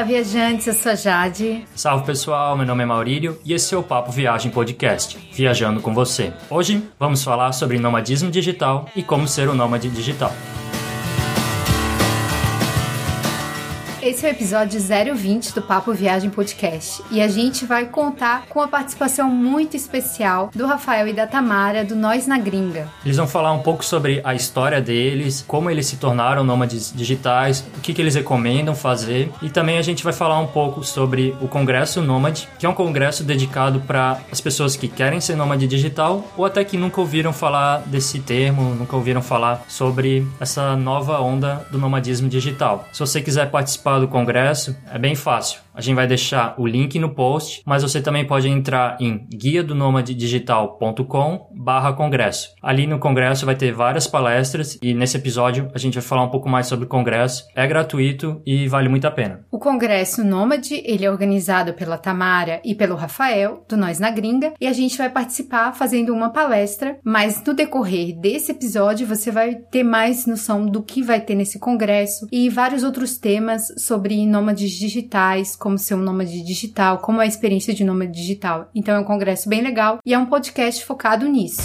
Olá, viajantes, eu sou Jade. Salve pessoal, meu nome é Maurílio e esse é o Papo Viagem Podcast, viajando com você. Hoje vamos falar sobre nomadismo digital e como ser um nômade digital. Esse é o episódio 020 do Papo Viagem Podcast e a gente vai contar com a participação muito especial do Rafael e da Tamara do Nós na Gringa. Eles vão falar um pouco sobre a história deles, como eles se tornaram nômades digitais, o que, que eles recomendam fazer e também a gente vai falar um pouco sobre o Congresso Nômade, que é um congresso dedicado para as pessoas que querem ser nômade digital ou até que nunca ouviram falar desse termo, nunca ouviram falar sobre essa nova onda do nomadismo digital. Se você quiser participar participar do congresso, é bem fácil. A gente vai deixar o link no post, mas você também pode entrar em guia do digital.com barra congresso. Ali no congresso vai ter várias palestras e nesse episódio a gente vai falar um pouco mais sobre o congresso. É gratuito e vale muito a pena. O congresso Nômade, ele é organizado pela Tamara e pelo Rafael, do Nós na Gringa, e a gente vai participar fazendo uma palestra, mas no decorrer desse episódio você vai ter mais noção do que vai ter nesse congresso e vários outros temas sobre nômades digitais, como ser um nômade digital, como é a experiência de nômade digital. Então é um congresso bem legal e é um podcast focado nisso.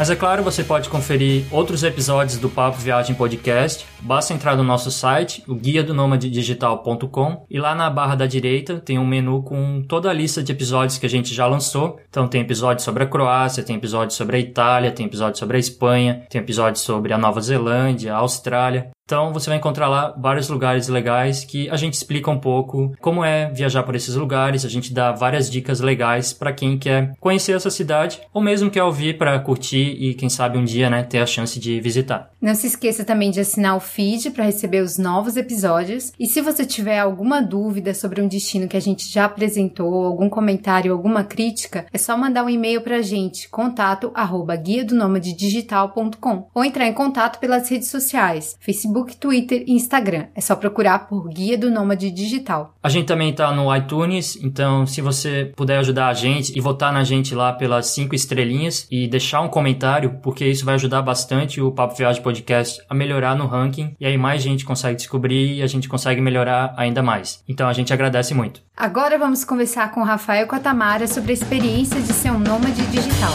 Mas é claro, você pode conferir outros episódios do Papo Viagem Podcast. Basta entrar no nosso site, o guia do digital.com, e lá na barra da direita tem um menu com toda a lista de episódios que a gente já lançou. Então tem episódio sobre a Croácia, tem episódio sobre a Itália, tem episódio sobre a Espanha, tem episódio sobre a Nova Zelândia, a Austrália. Então você vai encontrar lá vários lugares legais que a gente explica um pouco como é viajar por esses lugares, a gente dá várias dicas legais para quem quer conhecer essa cidade ou mesmo quer ouvir para curtir e quem sabe um dia, né, ter a chance de visitar. Não se esqueça também de assinar o feed para receber os novos episódios. E se você tiver alguma dúvida sobre um destino que a gente já apresentou, algum comentário, alguma crítica, é só mandar um e-mail para a gente, contato arroba guia do digital.com ou entrar em contato pelas redes sociais, Facebook Facebook, Twitter e Instagram. É só procurar por Guia do Nômade Digital. A gente também tá no iTunes, então se você puder ajudar a gente e votar na gente lá pelas cinco estrelinhas e deixar um comentário, porque isso vai ajudar bastante o Papo Viagem Podcast a melhorar no ranking e aí mais gente consegue descobrir e a gente consegue melhorar ainda mais. Então a gente agradece muito. Agora vamos conversar com o Rafael e com a Tamara sobre a experiência de ser um nômade digital.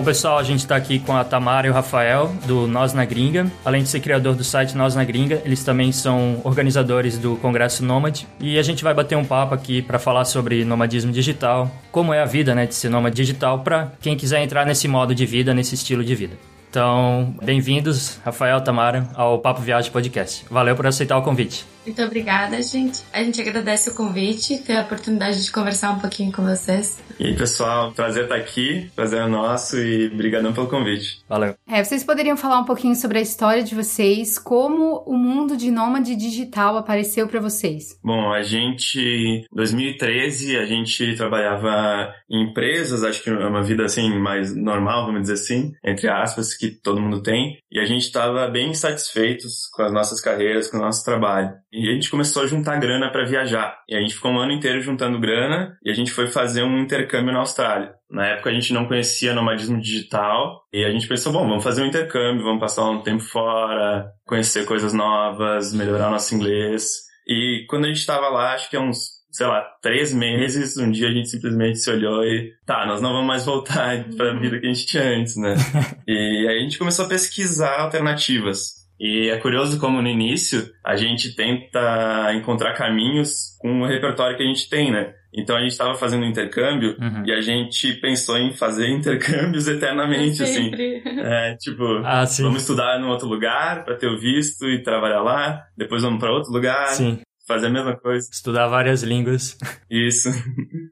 Bom, pessoal, a gente está aqui com a Tamara e o Rafael, do Nós na Gringa. Além de ser criador do site Nós na Gringa, eles também são organizadores do Congresso Nômade. E a gente vai bater um papo aqui para falar sobre nomadismo digital, como é a vida né, de ser nômade digital, para quem quiser entrar nesse modo de vida, nesse estilo de vida. Então, bem-vindos, Rafael, Tamara, ao Papo Viagem Podcast. Valeu por aceitar o convite. Muito obrigada, gente. A gente agradece o convite, ter a oportunidade de conversar um pouquinho com vocês. E aí, pessoal, prazer estar aqui, prazer é nosso e obrigadão pelo convite. Valeu. É, vocês poderiam falar um pouquinho sobre a história de vocês, como o mundo de nômade digital apareceu para vocês? Bom, a gente, em 2013, a gente trabalhava em empresas, acho que é uma vida assim mais normal, vamos dizer assim, entre aspas, que todo mundo tem, e a gente estava bem satisfeitos com as nossas carreiras, com o nosso trabalho. E a gente começou a juntar grana para viajar. E a gente ficou um ano inteiro juntando grana e a gente foi fazer um intercâmbio na Austrália. Na época a gente não conhecia nomadismo digital e a gente pensou, bom, vamos fazer um intercâmbio, vamos passar um tempo fora, conhecer coisas novas, melhorar nosso inglês. E quando a gente estava lá, acho que é uns sei lá, três meses, um dia a gente simplesmente se olhou e, tá, nós não vamos mais voltar para a vida que a gente tinha antes, né? e aí a gente começou a pesquisar alternativas. E é curioso como no início a gente tenta encontrar caminhos com o repertório que a gente tem, né? Então a gente estava fazendo um intercâmbio uhum. e a gente pensou em fazer intercâmbios eternamente, assim. É, tipo, ah, vamos estudar num outro lugar para ter o visto e trabalhar lá, depois vamos para outro lugar, sim fazer a mesma coisa. Estudar várias línguas. Isso.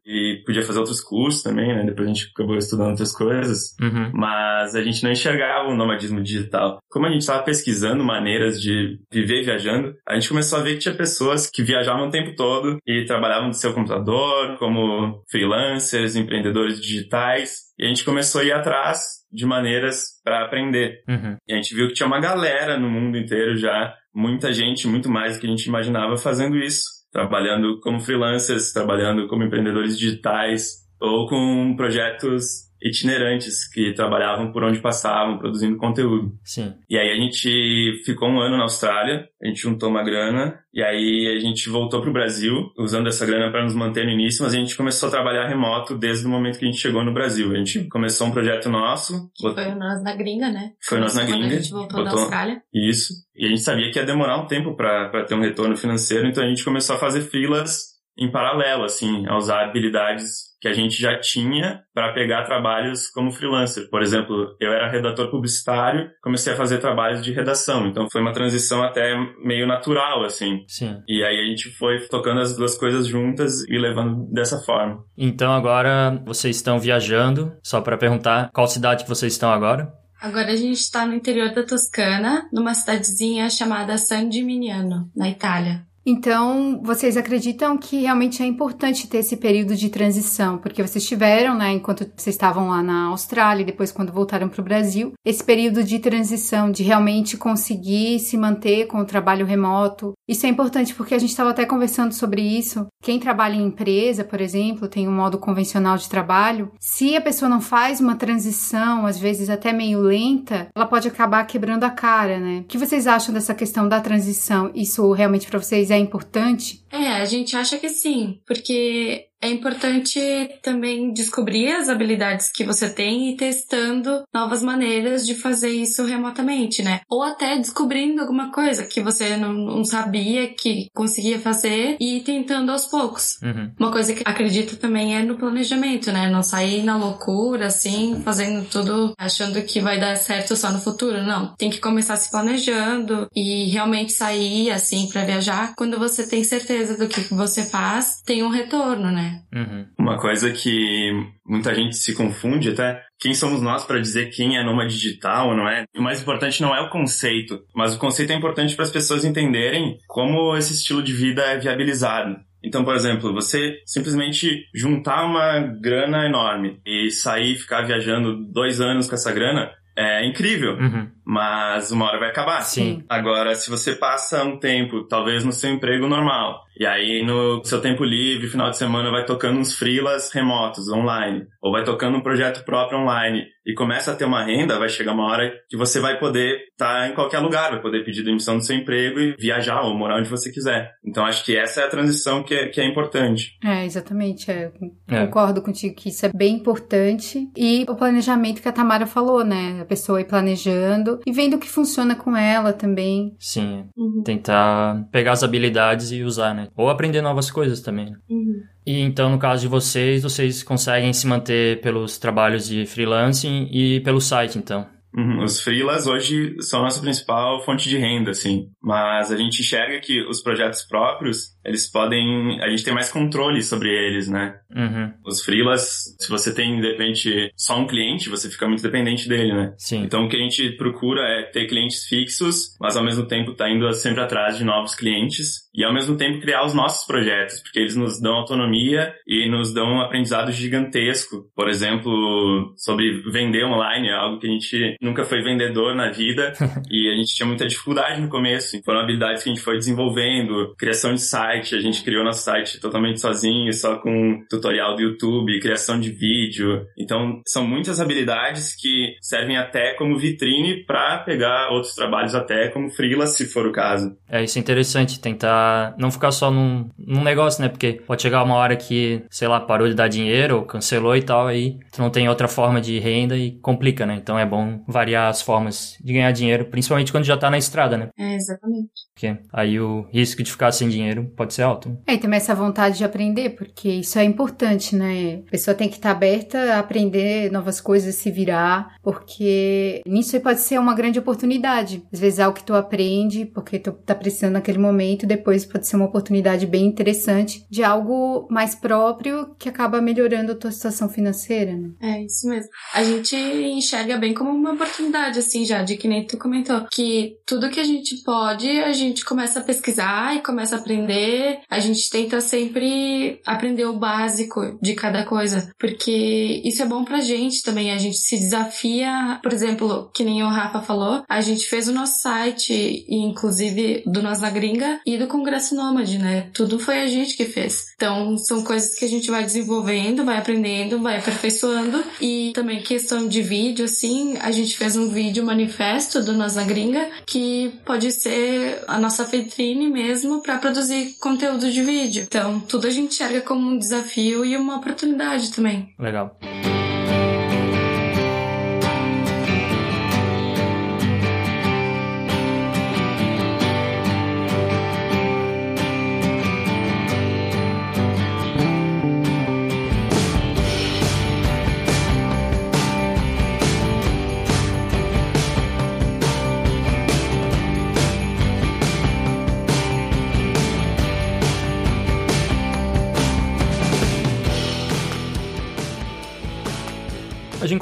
E podia fazer outros cursos também, né? Depois a gente acabou estudando outras coisas. Uhum. Mas a gente não enxergava o nomadismo digital. Como a gente estava pesquisando maneiras de viver viajando, a gente começou a ver que tinha pessoas que viajavam o tempo todo e trabalhavam do seu computador, como freelancers, empreendedores digitais. E a gente começou a ir atrás de maneiras para aprender. Uhum. E a gente viu que tinha uma galera no mundo inteiro já, muita gente, muito mais do que a gente imaginava fazendo isso, trabalhando como freelancers, trabalhando como empreendedores digitais ou com projetos itinerantes que trabalhavam por onde passavam, produzindo conteúdo. Sim. E aí a gente ficou um ano na Austrália, a gente juntou uma grana e aí a gente voltou pro Brasil, usando essa grana para nos manter no início, mas a gente começou a trabalhar remoto desde o momento que a gente chegou no Brasil. A gente começou um projeto nosso. Foi nós na gringa, né? Foi nós na gringa. a gente voltou da botou- Austrália. Isso. E a gente sabia que ia demorar um tempo para ter um retorno financeiro, então a gente começou a fazer filas em paralelo, assim, a usar habilidades que a gente já tinha para pegar trabalhos como freelancer. Por exemplo, eu era redator publicitário, comecei a fazer trabalhos de redação, então foi uma transição até meio natural, assim. Sim. E aí a gente foi tocando as duas coisas juntas e levando dessa forma. Então agora vocês estão viajando, só para perguntar qual cidade que vocês estão agora? Agora a gente está no interior da Toscana, numa cidadezinha chamada San Gimignano, na Itália. Então, vocês acreditam que realmente é importante ter esse período de transição, porque vocês tiveram, né, enquanto vocês estavam lá na Austrália e depois quando voltaram para o Brasil, esse período de transição, de realmente conseguir se manter com o trabalho remoto. Isso é importante porque a gente estava até conversando sobre isso. Quem trabalha em empresa, por exemplo, tem um modo convencional de trabalho. Se a pessoa não faz uma transição, às vezes até meio lenta, ela pode acabar quebrando a cara, né? O que vocês acham dessa questão da transição? Isso realmente para vocês é importante? É, a gente acha que sim, porque é importante também descobrir as habilidades que você tem e testando novas maneiras de fazer isso remotamente, né? Ou até descobrindo alguma coisa que você não, não sabia que conseguia fazer e tentando aos poucos. Uhum. Uma coisa que acredito também é no planejamento, né? Não sair na loucura, assim, fazendo tudo achando que vai dar certo só no futuro. Não. Tem que começar se planejando e realmente sair, assim, pra viajar. Quando você tem certeza do que você faz, tem um retorno, né? Uhum. Uma coisa que muita gente se confunde até, quem somos nós para dizer quem é nômade digital ou não é? O mais importante não é o conceito, mas o conceito é importante para as pessoas entenderem como esse estilo de vida é viabilizado. Então, por exemplo, você simplesmente juntar uma grana enorme e sair e ficar viajando dois anos com essa grana é incrível, Uhum. mas uma hora vai acabar. Sim. Agora, se você passa um tempo, talvez no seu emprego normal, e aí no seu tempo livre, final de semana, vai tocando uns freelas remotos, online, ou vai tocando um projeto próprio online, e começa a ter uma renda, vai chegar uma hora que você vai poder estar em qualquer lugar, vai poder pedir demissão do seu emprego e viajar ou morar onde você quiser. Então, acho que essa é a transição que é, que é importante. É, exatamente. é, É. Concordo contigo que isso é bem importante. E o planejamento que a Tamara falou, né? A pessoa ir planejando e vendo o que funciona com ela também. Sim. Uhum. Tentar pegar as habilidades e usar, né? Ou aprender novas coisas também. Uhum. E então, no caso de vocês, vocês conseguem se manter pelos trabalhos de freelancing e pelo site, então. Uhum. Os freelas hoje são a nossa principal fonte de renda, assim. Mas a gente enxerga que os projetos próprios, eles podem... A gente tem mais controle sobre eles, né? Uhum. Os freelas, se você tem, de repente, só um cliente, você fica muito dependente dele, né? Sim. Então, o que a gente procura é ter clientes fixos, mas ao mesmo tempo tá indo sempre atrás de novos clientes e ao mesmo tempo criar os nossos projetos, porque eles nos dão autonomia e nos dão um aprendizado gigantesco. Por exemplo, sobre vender online, é algo que a gente nunca foi vendedor na vida e a gente tinha muita dificuldade no começo. Foram habilidades que a gente foi desenvolvendo, criação de site, a gente criou nosso site totalmente sozinho, só com tutorial do YouTube, criação de vídeo. Então, são muitas habilidades que servem até como vitrine para pegar outros trabalhos até como freela, se for o caso. É, isso é interessante, tentar não ficar só num, num negócio, né? Porque pode chegar uma hora que, sei lá, parou de dar dinheiro ou cancelou e tal, aí tu não tem outra forma de renda e complica, né? Então é bom variar as formas de ganhar dinheiro, principalmente quando já tá na estrada, né? É, exatamente. Porque aí o risco de ficar sem dinheiro pode pode ser alto. É, e também essa vontade de aprender, porque isso é importante, né? A pessoa tem que estar aberta a aprender novas coisas, se virar, porque nisso aí pode ser uma grande oportunidade. Às vezes é algo que tu aprende porque tu tá precisando naquele momento, depois pode ser uma oportunidade bem interessante de algo mais próprio que acaba melhorando a tua situação financeira, né? É, isso mesmo. A gente enxerga bem como uma oportunidade, assim, já, de que nem tu comentou, que tudo que a gente pode, a gente começa a pesquisar e começa a aprender. A gente tenta sempre aprender o básico de cada coisa, porque isso é bom pra gente também. A gente se desafia, por exemplo, que nem o Rafa falou, a gente fez o nosso site, inclusive do Nós na Gringa e do Congresso Nômade, né? Tudo foi a gente que fez. Então, são coisas que a gente vai desenvolvendo, vai aprendendo, vai aperfeiçoando. E também questão de vídeo, assim, a gente fez um vídeo manifesto do Nós na Gringa, que pode ser a nossa vitrine mesmo para produzir conteúdo de vídeo. Então, tudo a gente enxerga como um desafio e uma oportunidade também. Legal.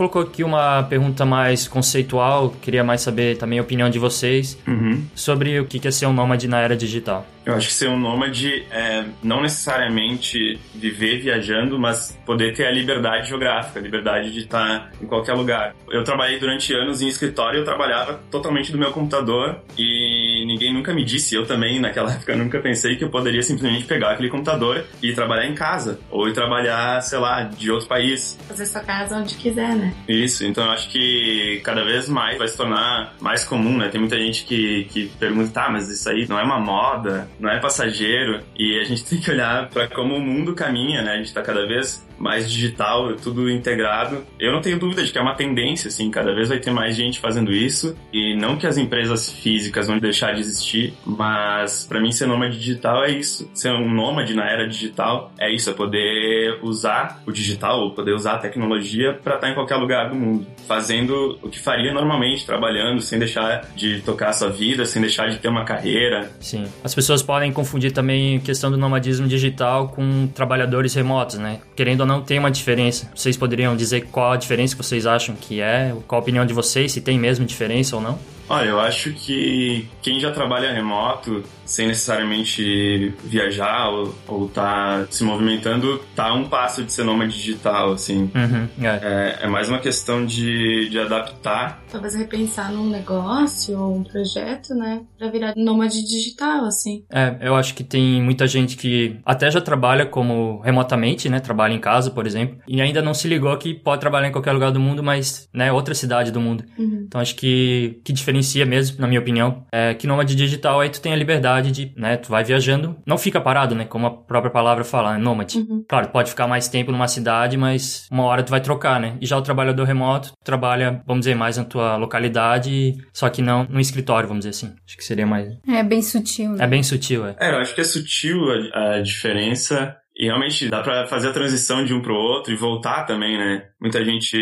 Colocou aqui uma pergunta mais conceitual, queria mais saber também a opinião de vocês Uhum. sobre o que é ser um nômade na era digital. Eu acho que ser um nômade é não necessariamente viver viajando, mas poder ter a liberdade geográfica, a liberdade de estar em qualquer lugar. Eu trabalhei durante anos em escritório, eu trabalhava totalmente do meu computador e ninguém nunca me disse, eu também naquela época nunca pensei que eu poderia simplesmente pegar aquele computador e trabalhar em casa ou trabalhar, sei lá, de outro país. Fazer sua casa onde quiser, né? Isso, então eu acho que cada vez mais vai se tornar mais comum, né? Tem muita gente que, que pergunta, tá, mas isso aí não é uma moda, não é passageiro, e a gente tem que olhar para como o mundo caminha, né? A gente tá cada vez mais digital, tudo integrado. Eu não tenho dúvida de que é uma tendência, assim, cada vez vai ter mais gente fazendo isso, e não que as empresas físicas vão deixar de existir, mas para mim ser nômade digital é isso. Ser um nômade na era digital é isso, é poder usar o digital, poder usar a tecnologia para estar em qualquer lugar do mundo, fazendo o que faria normalmente, trabalhando, sem deixar de tocar a sua vida, sem deixar de ter uma carreira. Sim. As pessoas podem confundir também a questão do nomadismo digital com trabalhadores remotos, né? Querendo ou não, tem uma diferença. Vocês poderiam dizer qual a diferença que vocês acham que é? Qual a opinião de vocês? Se tem mesmo diferença ou não? Olha, eu acho que quem já trabalha remoto, sem necessariamente viajar ou, ou tá se movimentando, tá um passo de ser nômade digital, assim. Uhum. É. É, é mais uma questão de, de adaptar. Talvez repensar num negócio ou um projeto, né? Pra virar nômade digital, assim. É, eu acho que tem muita gente que até já trabalha como remotamente, né? Trabalha em casa, por exemplo, e ainda não se ligou que pode trabalhar em qualquer lugar do mundo, mas, né, outra cidade do mundo. Uhum. Então acho que que diferencia mesmo, na minha opinião, é que nômade digital aí tu tem a liberdade de, né, tu vai viajando, não fica parado, né, como a própria palavra fala, é nômade. Uhum. Claro, pode ficar mais tempo numa cidade, mas uma hora tu vai trocar, né? E já o trabalhador remoto tu trabalha, vamos dizer, mais na tua localidade, só que não no escritório, vamos dizer assim. Acho que seria mais. É bem sutil, né? É bem sutil, é. É, eu acho que é sutil a, a diferença. E realmente dá pra fazer a transição de um pro outro e voltar também, né? Muita gente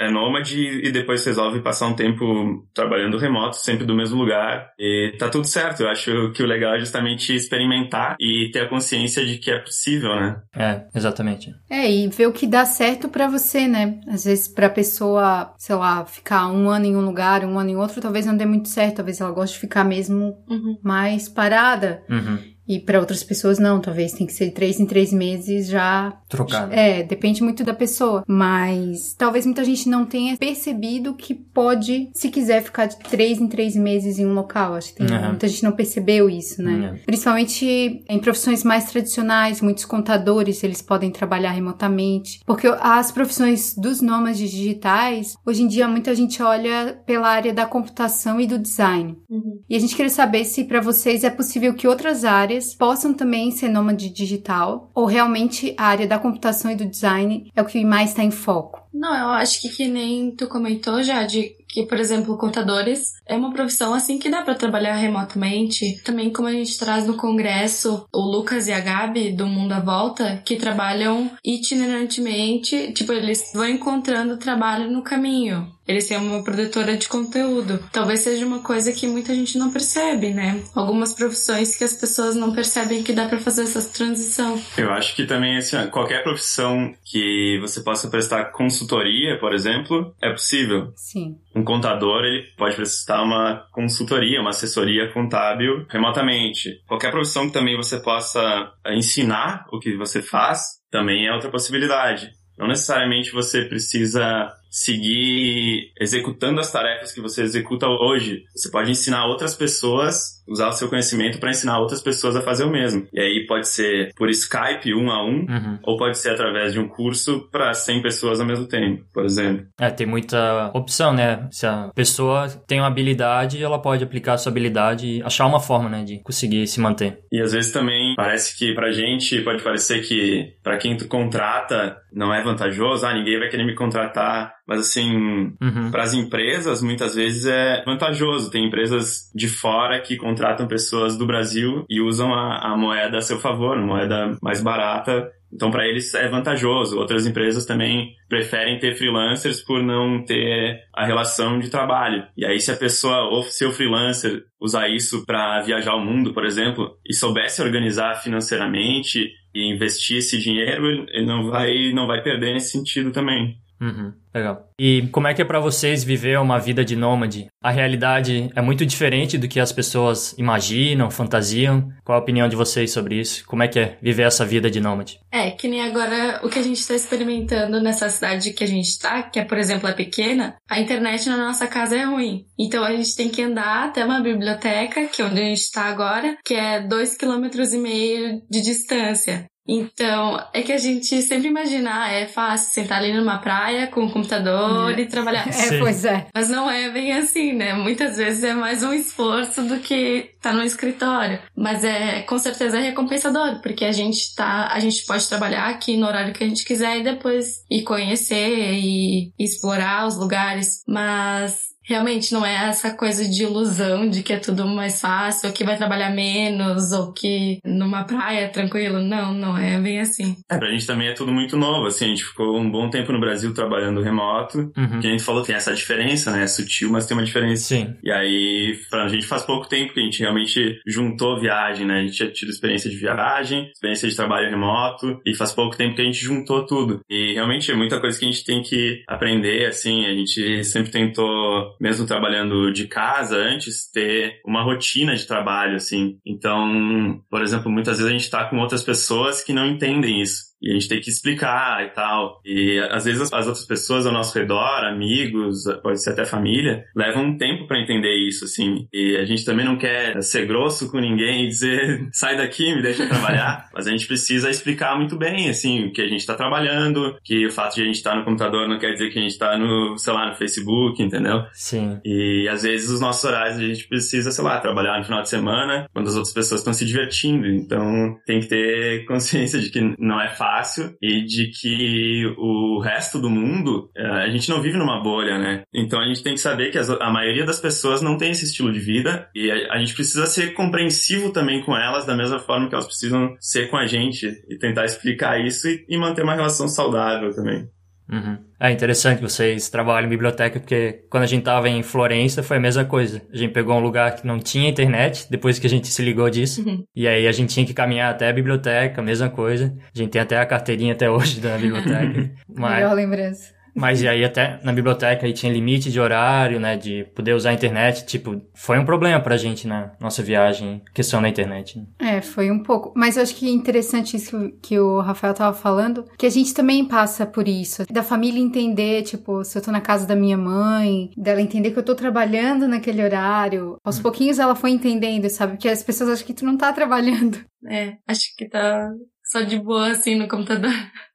é nômade e depois resolve passar um tempo trabalhando remoto, sempre do mesmo lugar. E tá tudo certo. Eu acho que o legal é justamente experimentar e ter a consciência de que é possível, né? É, exatamente. É, e ver o que dá certo pra você, né? Às vezes pra pessoa, sei lá, ficar um ano em um lugar, um ano em outro, talvez não dê muito certo. Talvez ela goste de ficar mesmo Uhum. mais parada. Uhum. E pra outras pessoas não, talvez tem que ser três em três meses já. Trocado. É, depende muito da pessoa. Mas talvez muita gente não tenha percebido que pode, se quiser, ficar de três em três meses em um local. Acho que tem, Uhum. muita gente não percebeu isso, né? Uhum. Principalmente em profissões mais tradicionais, muitos contadores, eles podem trabalhar remotamente. Porque as profissões dos nômades digitais, hoje em dia muita gente olha pela área da computação e do design. Uhum. E a gente queria saber se para vocês é possível que outras áreas possam também ser nômade digital, ou realmente a área da computação e do design é o que mais está em foco. Não, eu acho que que nem tu comentou já, de que, por exemplo, contadores é uma profissão assim que dá para trabalhar remotamente. Também como a gente traz no congresso o Lucas e a Gabi do Mundo à Volta, que trabalham itinerantemente, tipo, eles vão encontrando trabalho no caminho. Eles têm uma produtora de conteúdo. Talvez seja uma coisa que muita gente não percebe, né? Algumas profissões que as pessoas não percebem que dá para fazer essa transição. Eu acho que também, assim, qualquer profissão que você possa prestar consultoria, por exemplo, é possível. Sim. Um contador, ele pode prestar uma consultoria, uma assessoria contábil remotamente. Qualquer profissão que também você possa ensinar o que você faz, também é outra possibilidade. Não necessariamente você precisa seguir executando as tarefas que você executa hoje. Você pode ensinar outras pessoas, usar o seu conhecimento para ensinar outras pessoas a fazer o mesmo. E aí pode ser por Skype, um a um, uhum. ou pode ser através de um curso para 100 pessoas ao mesmo tempo, por exemplo. É, tem muita opção, né? Se a pessoa tem uma habilidade, ela pode aplicar a sua habilidade e achar uma forma, né, de conseguir se manter. E às vezes também parece que pra gente pode parecer que para quem tu contrata não é vantajoso, ah, ninguém vai querer me contratar mas assim, uhum. para as empresas, muitas vezes é vantajoso. Tem empresas de fora que contratam pessoas do Brasil e usam a, a moeda a seu favor, moeda mais barata. Então, para eles é vantajoso. Outras empresas também preferem ter freelancers por não ter a relação de trabalho. E aí, se a pessoa, ou seu freelancer, usar isso para viajar o mundo, por exemplo, e soubesse organizar financeiramente e investir esse dinheiro, ele não vai, não vai perder nesse sentido também. Uhum, legal. E como é que é para vocês viver uma vida de nômade? A realidade é muito diferente do que as pessoas imaginam, fantasiam. Qual a opinião de vocês sobre isso? Como é que é viver essa vida de nômade? É, que nem agora o que a gente está experimentando nessa cidade que a gente está, que é, por exemplo, é pequena, a internet na nossa casa é ruim. Então a gente tem que andar até uma biblioteca, que é onde a gente está agora, que é dois quilômetros e meio de distância. Então, é que a gente sempre imagina, ah, é fácil sentar ali numa praia com um computador é. e trabalhar. É, pois é. Mas não é bem assim, né? Muitas vezes é mais um esforço do que tá no escritório. Mas é, com certeza é recompensador, porque a gente tá, a gente pode trabalhar aqui no horário que a gente quiser e depois ir conhecer e, e explorar os lugares. Mas realmente não é essa coisa de ilusão de que é tudo mais fácil, ou que vai trabalhar menos, ou que numa praia é tranquilo. Não, não é bem assim. É, pra gente também é tudo muito novo, assim, a gente ficou um bom tempo no Brasil trabalhando remoto, uhum. que a gente falou tem essa diferença, né? É sutil, mas tem uma diferença. Sim. E aí, pra gente faz pouco tempo que a gente realmente juntou viagem, né? A gente tinha tido experiência de viagem, experiência de trabalho remoto, e faz pouco tempo que a gente juntou tudo. E realmente é muita coisa que a gente tem que aprender, assim, a gente sempre tentou mesmo trabalhando de casa antes, ter uma rotina de trabalho, assim. Então, por exemplo, muitas vezes a gente tá com outras pessoas que não entendem isso. E a gente tem que explicar e tal. E às vezes as outras pessoas ao nosso redor, amigos, pode ser até família, levam um tempo para entender isso, assim. E a gente também não quer ser grosso com ninguém e dizer sai daqui, me deixa trabalhar. Mas a gente precisa explicar muito bem, assim, o que a gente tá trabalhando, que o fato de a gente estar tá no computador não quer dizer que a gente tá no, sei lá, no Facebook, entendeu? Sim. E às vezes os nossos horários a gente precisa, sei lá, trabalhar no final de semana, quando as outras pessoas estão se divertindo. Então tem que ter consciência de que não é fácil fácil e de que o resto do mundo, é, a gente não vive numa bolha, né? Então a gente tem que saber que a maioria das pessoas não tem esse estilo de vida e a gente precisa ser compreensivo também com elas, da mesma forma que elas precisam ser com a gente e tentar explicar isso e manter uma relação saudável também. Uhum. É interessante que vocês trabalham em biblioteca, porque quando a gente tava em Florença foi a mesma coisa. A gente pegou um lugar que não tinha internet, depois que a gente se ligou disso. Uhum. E aí a gente tinha que caminhar até a biblioteca, mesma coisa. A gente tem até a carteirinha até hoje da biblioteca. Mas... Melhor lembrança. Mas e aí até na biblioteca aí tinha limite de horário, né, de poder usar a internet, tipo, foi um problema pra gente na nossa viagem, questão da internet. Né? É, foi um pouco. Mas eu acho que é interessante isso que o Rafael tava falando, que a gente também passa por isso, da família entender, tipo, se eu tô na casa da minha mãe, dela entender que eu tô trabalhando naquele horário. Aos hum. pouquinhos ela foi entendendo, sabe? Porque as pessoas acham que tu não tá trabalhando. É, acho que tá só de boa assim no computador.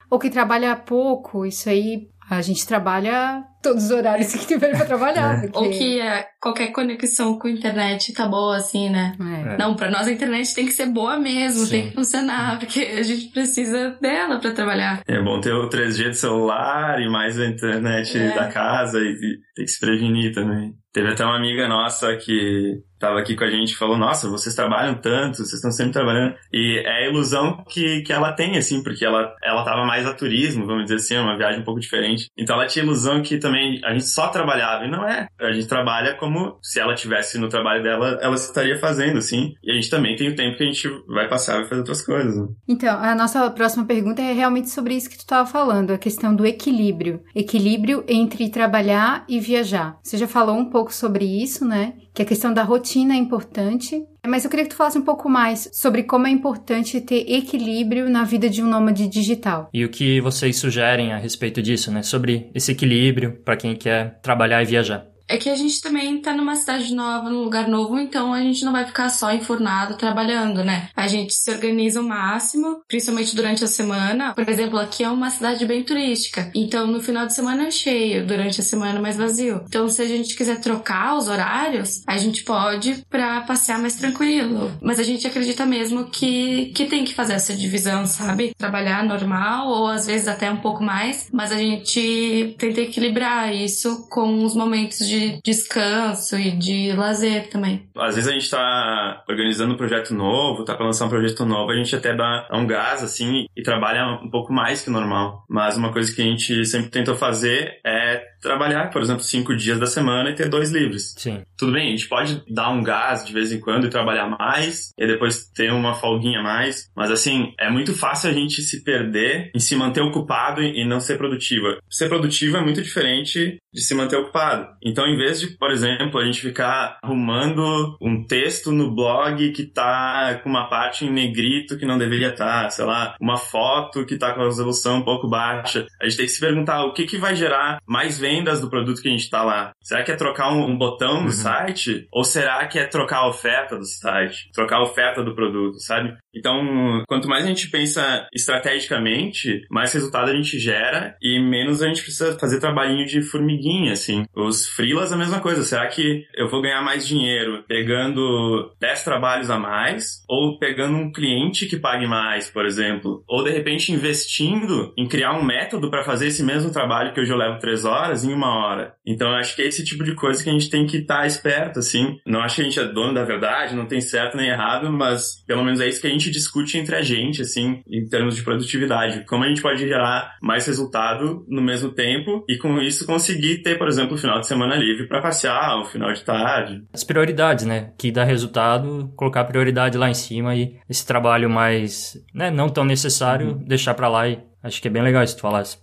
Ou que trabalha pouco, isso aí A gente trabalha todos os horários que tiver pra trabalhar. É. Porque... Ou que é, qualquer conexão com a internet tá boa, assim, né? É. Não, pra nós a internet tem que ser boa mesmo, Sim. tem que funcionar, porque a gente precisa dela pra trabalhar. É bom ter o 3G do celular e mais a internet é. da casa e, e tem que se prevenir também. Teve até uma amiga nossa que estava aqui com a gente falou: Nossa, vocês trabalham tanto, vocês estão sempre trabalhando. E é a ilusão que, que ela tem, assim, porque ela, ela tava mais a turismo, vamos dizer assim, uma viagem um pouco diferente. Então ela tinha ilusão que também a gente só trabalhava. E não é. A gente trabalha como se ela tivesse no trabalho dela, ela estaria fazendo, assim. E a gente também tem o tempo que a gente vai passar e fazer outras coisas. Né? Então, a nossa próxima pergunta é realmente sobre isso que tu estava falando, a questão do equilíbrio. Equilíbrio entre trabalhar e viajar. Você já falou um pouco sobre isso, né? Que a questão da rotina é importante, mas eu queria que tu falasse um pouco mais sobre como é importante ter equilíbrio na vida de um nômade digital. E o que vocês sugerem a respeito disso, né? Sobre esse equilíbrio para quem quer trabalhar e viajar. É que a gente também tá numa cidade nova, num lugar novo, então a gente não vai ficar só enfurnado trabalhando, né? A gente se organiza o máximo, principalmente durante a semana. Por exemplo, aqui é uma cidade bem turística, então no final de semana é cheio, durante a semana é mais vazio. Então se a gente quiser trocar os horários, a gente pode para passear mais tranquilo. Mas a gente acredita mesmo que, que tem que fazer essa divisão, sabe? Trabalhar normal ou às vezes até um pouco mais, mas a gente tenta equilibrar isso com os momentos de descanso e de lazer também. Às vezes a gente tá organizando um projeto novo, tá pra lançar um projeto novo, a gente até dá um gás, assim, e trabalha um pouco mais que o normal. Mas uma coisa que a gente sempre tentou fazer é trabalhar, por exemplo, cinco dias da semana e ter dois livres. Sim. Tudo bem, a gente pode dar um gás de vez em quando e trabalhar mais, e depois ter uma folguinha a mais, mas assim, é muito fácil a gente se perder em se manter ocupado e não ser produtiva. Ser produtivo é muito diferente de se manter ocupado. Então, em vez de, por exemplo, a gente ficar arrumando um texto no blog que tá com uma parte em negrito que não deveria estar, tá, sei lá, uma foto que tá com a resolução um pouco baixa, a gente tem que se perguntar o que que vai gerar mais vendas vendas do produto que a gente está lá? Será que é trocar um, um botão no uhum. site? Ou será que é trocar a oferta do site? Trocar a oferta do produto, sabe? Então, quanto mais a gente pensa estrategicamente, mais resultado a gente gera e menos a gente precisa fazer trabalhinho de formiguinha, assim. Os freelas a mesma coisa. Será que eu vou ganhar mais dinheiro pegando 10 trabalhos a mais ou pegando um cliente que pague mais, por exemplo? Ou de repente investindo em criar um método para fazer esse mesmo trabalho que hoje eu levo 3 horas em uma hora. Então, acho que é esse tipo de coisa que a gente tem que estar tá esperto, assim. Não acho que a gente é dono da verdade, não tem certo nem errado, mas pelo menos é isso que a gente gente discute entre a gente, assim, em termos de produtividade. Como a gente pode gerar mais resultado no mesmo tempo e com isso conseguir ter, por exemplo, o final de semana livre para passear, o final de tarde. As prioridades, né? Que dá resultado, colocar a prioridade lá em cima e esse trabalho mais, né, não tão necessário, uhum. deixar para lá e acho que é bem legal isso que tu falasse.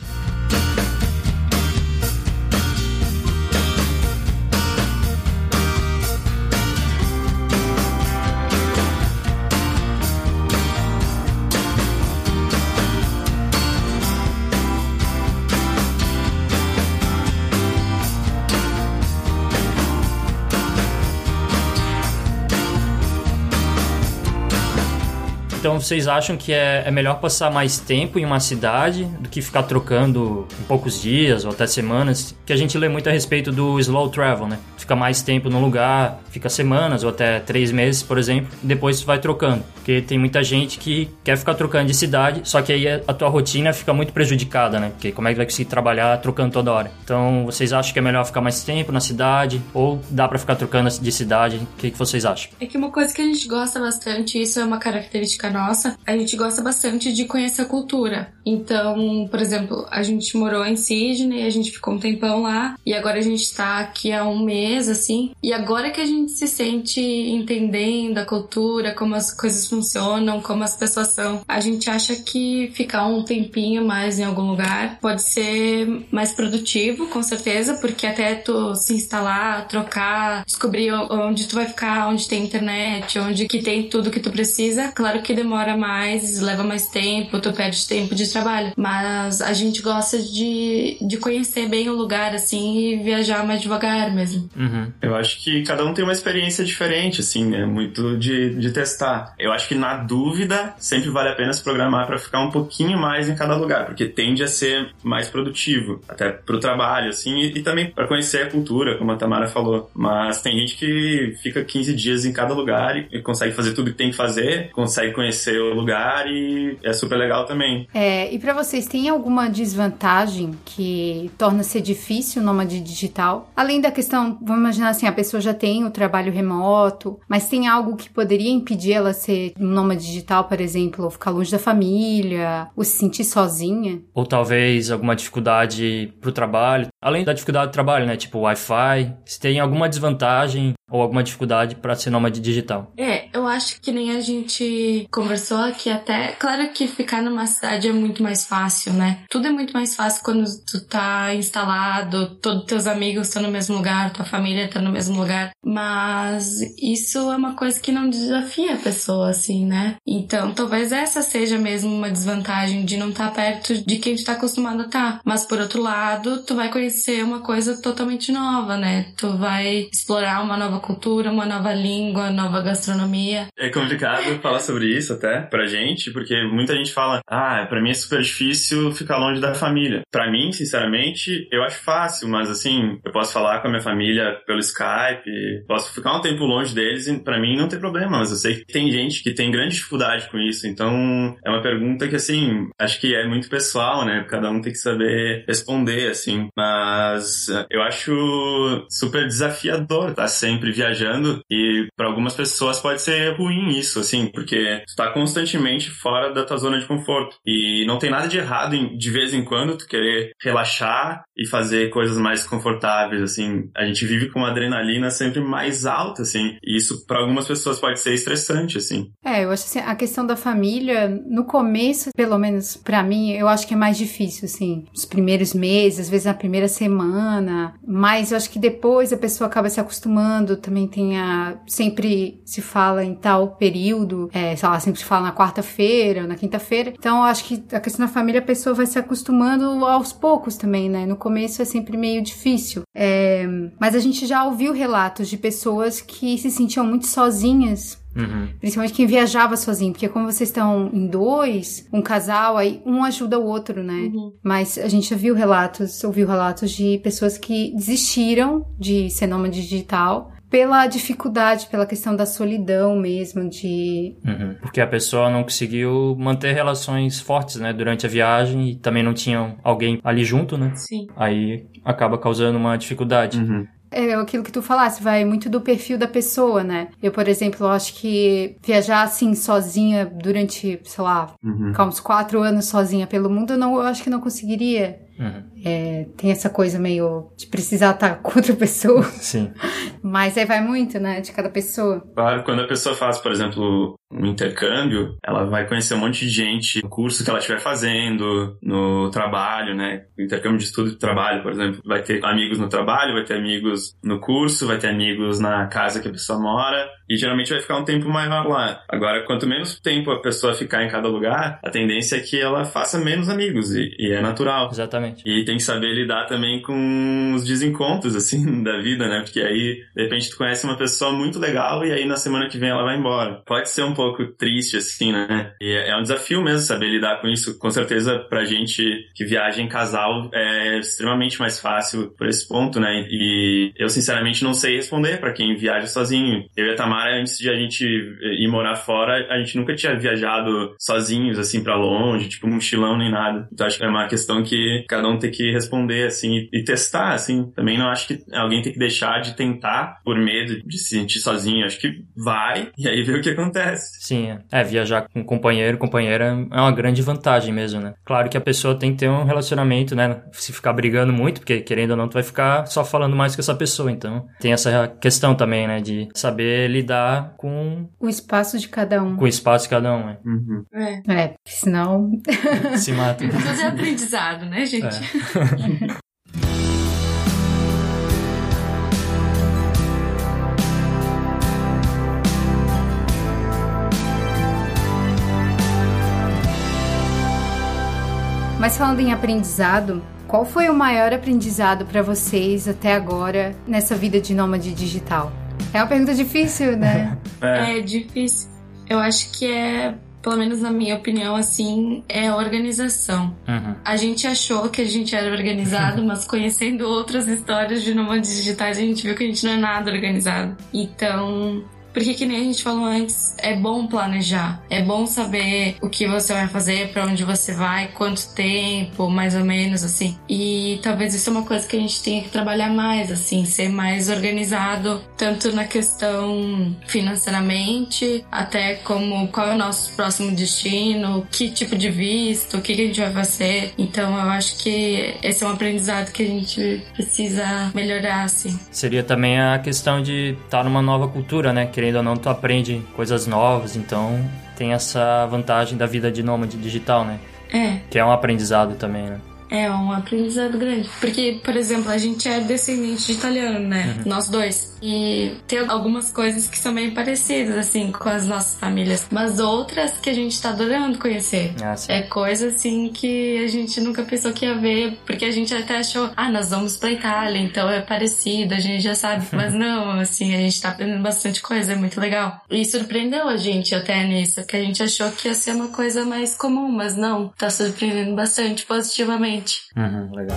Então vocês acham que é, é melhor passar mais tempo em uma cidade do que ficar trocando em poucos dias ou até semanas? Que a gente lê muito a respeito do slow travel, né? Fica mais tempo no lugar, fica semanas ou até três meses, por exemplo, e depois vai trocando. Porque tem muita gente que quer ficar trocando de cidade, só que aí a tua rotina fica muito prejudicada, né? Porque como é que vai conseguir trabalhar trocando toda hora? Então vocês acham que é melhor ficar mais tempo na cidade ou dá para ficar trocando de cidade? O que, que vocês acham? É que uma coisa que a gente gosta bastante, isso é uma característica nossa, a gente gosta bastante de conhecer a cultura. Então, por exemplo, a gente morou em Sydney, a gente ficou um tempão lá, e agora a gente tá aqui há um mês, assim, e agora que a gente se sente entendendo a cultura, como as coisas funcionam, como as pessoas são, a gente acha que ficar um tempinho mais em algum lugar pode ser mais produtivo, com certeza, porque até tu se instalar, trocar, descobrir onde tu vai ficar, onde tem internet, onde que tem tudo que tu precisa, claro que demora mais, leva mais tempo, tu perde tempo de trabalho. Mas a gente gosta de, de conhecer bem o lugar, assim, e viajar mais devagar mesmo. Uhum. Eu acho que cada um tem uma experiência diferente, assim, é muito de, de testar. Eu acho que na dúvida sempre vale a pena se programar para ficar um pouquinho mais em cada lugar, porque tende a ser mais produtivo, até pro trabalho, assim, e, e também para conhecer a cultura, como a Tamara falou. Mas tem gente que fica 15 dias em cada lugar e, e consegue fazer tudo que tem que fazer, consegue conhecer o lugar e é super legal também. É, e para vocês, tem alguma desvantagem que torna ser difícil o nômade digital? Além da questão, vamos imaginar assim, a pessoa já tem o trabalho remoto, mas tem algo que poderia impedir ela ser um nômade digital, por exemplo, ficar longe da família, ou se sentir sozinha? Ou talvez alguma dificuldade pro trabalho. Além da dificuldade do trabalho, né? Tipo Wi-Fi. Se tem alguma desvantagem ou alguma dificuldade para ser nômade digital? É, eu acho que nem a gente conversou aqui até. Claro que ficar numa cidade é muito mais fácil, né? Tudo é muito mais fácil quando tu tá instalado, todos teus amigos estão no mesmo lugar, tua família tá no mesmo lugar. Mas isso é uma coisa que não desafia a pessoa, assim, né? Então talvez essa seja mesmo uma desvantagem de não estar tá perto de quem tu tá acostumado a estar. Tá. Mas por outro lado, tu vai conhecer uma coisa totalmente nova, né? Tu vai explorar uma nova cultura, uma nova língua, nova gastronomia. É complicado falar sobre isso até pra gente, porque muita gente fala: ah, pra mim é super difícil ficar longe da família. Pra mim, sinceramente, eu acho fácil, mas assim, eu posso falar com a minha família pelo Skype, posso ficar um tempo longe deles e pra mim não tem problema, mas eu sei que tem gente que tem grande dificuldade com isso, então é uma pergunta que assim, acho que é muito pessoal, né? Cada um tem que saber responder, assim, mas eu acho super desafiador estar sempre viajando e para algumas pessoas pode ser ruim isso, assim, porque tu tá constantemente fora da tua zona de conforto e não tem nada de errado em, de vez em quando tu querer relaxar e fazer coisas mais confortáveis, assim. A gente vive com uma adrenalina sempre mais alta, assim, e isso para algumas pessoas pode ser estressante, assim. É, eu acho assim, a questão da família, no começo, pelo menos para mim, eu acho que é mais difícil, assim, os primeiros meses, às vezes na primeira semana, mas eu acho que depois a pessoa acaba se acostumando, também tem a, sempre se fala em tal período, é, sei lá, sempre se fala na quarta-feira, na quinta-feira, então eu acho que a questão da família a pessoa vai se acostumando aos poucos também, né, no começo é sempre meio difícil, é, mas a gente já ouviu relatos de pessoas que se sentiam muito sozinhas Uhum. Principalmente quem viajava sozinho, porque como vocês estão em dois, um casal, aí um ajuda o outro, né? Uhum. Mas a gente já viu relatos, ouviu relatos de pessoas que desistiram de ser nômade digital pela dificuldade, pela questão da solidão mesmo, de... Uhum. Porque a pessoa não conseguiu manter relações fortes, né, durante a viagem e também não tinha alguém ali junto, né? Sim. Aí acaba causando uma dificuldade. Uhum. É aquilo que tu falasse, vai muito do perfil da pessoa, né? Eu, por exemplo, acho que viajar assim sozinha durante, sei lá, Uhum. ficar uns quatro anos sozinha pelo mundo, eu, não, eu acho que não conseguiria. Uhum. É, tem essa coisa meio de precisar estar com outra pessoa. Sim. Mas aí vai muito, né? De cada pessoa. Claro, quando a pessoa faz, por exemplo, um intercâmbio, ela vai conhecer um monte de gente no curso que ela estiver fazendo, no trabalho, né? Intercâmbio de estudo e trabalho, por exemplo, vai ter amigos no trabalho, vai ter amigos no curso, vai ter amigos na casa que a pessoa mora, e geralmente vai ficar um tempo maior lá. Agora, quanto menos tempo a pessoa ficar em cada lugar, a tendência é que ela faça menos amigos, e, e é natural. Exatamente. E tem que saber lidar também com os desencontros, assim, da vida, né? Porque aí, de repente, tu conhece uma pessoa muito legal e aí na semana que vem ela vai embora. Pode ser um pouco triste, assim, né? E é um desafio mesmo saber lidar com isso. Com certeza, pra gente que viaja em casal, é extremamente mais fácil por esse ponto, né? E eu, sinceramente, não sei responder pra quem viaja sozinho. Eu e a Tamara, antes de a gente ir morar fora, a gente nunca tinha viajado sozinhos, assim, pra longe, tipo mochilão nem nada. Então, acho que é uma questão que cada um tem que responder, assim, e, testar, assim. Também não acho que alguém tem que deixar de tentar por medo de se sentir sozinho. Acho que vai e aí vê o que acontece. Sim. É, viajar com companheiro, companheira é uma grande vantagem mesmo, né? Claro que a pessoa tem que ter um relacionamento, né? Se ficar brigando muito, porque querendo ou não, tu vai ficar só falando mais com essa pessoa. Então, tem essa questão também, né? De saber lidar com, O espaço de cada um. com o espaço de cada um, né? Uhum. É. É, senão. Se mata. Tudo é aprendizado, né, gente? É. Mas falando em aprendizado, qual foi o maior aprendizado pra vocês até agora nessa vida de nômade digital? É uma pergunta difícil, né? É. É difícil. Eu acho que é pelo menos na minha opinião, assim, é a organização. Uhum. A gente achou que a gente era organizado, mas conhecendo outras histórias de nômades digitais, a gente viu que a gente não é nada organizado. Então, porque que nem a gente falou antes, é bom planejar. É bom saber o que você vai fazer, para onde você vai, quanto tempo, mais ou menos assim. E talvez isso é uma coisa que a gente tenha que trabalhar mais, assim, ser mais organizado, tanto na questão financeiramente, até como qual é o nosso próximo destino, que tipo de visto, o que, que a gente vai fazer. Então eu acho que esse é um aprendizado que a gente precisa melhorar, assim. Seria também a questão de estar numa nova cultura, né? Querendo ou não, tu aprende coisas novas, então tem essa vantagem da vida de nômade digital, né? É. Que é um aprendizado também, né? É um aprendizado grande. Porque, por exemplo, a gente é descendente de italiano, né? Uhum. Nós dois. E tem algumas coisas que são bem parecidas, assim, com as nossas famílias. Mas outras que a gente tá adorando conhecer. Ah. É coisa, assim, que a gente nunca pensou que ia ver. Porque a gente até achou, ah, nós vamos pra Itália, então é parecido, a gente já sabe. Mas não, assim, a gente tá aprendendo bastante coisa, é muito legal. E surpreendeu a gente até nisso, que a gente achou que ia ser uma coisa mais comum, mas não. Tá surpreendendo bastante positivamente. Uhum, legal.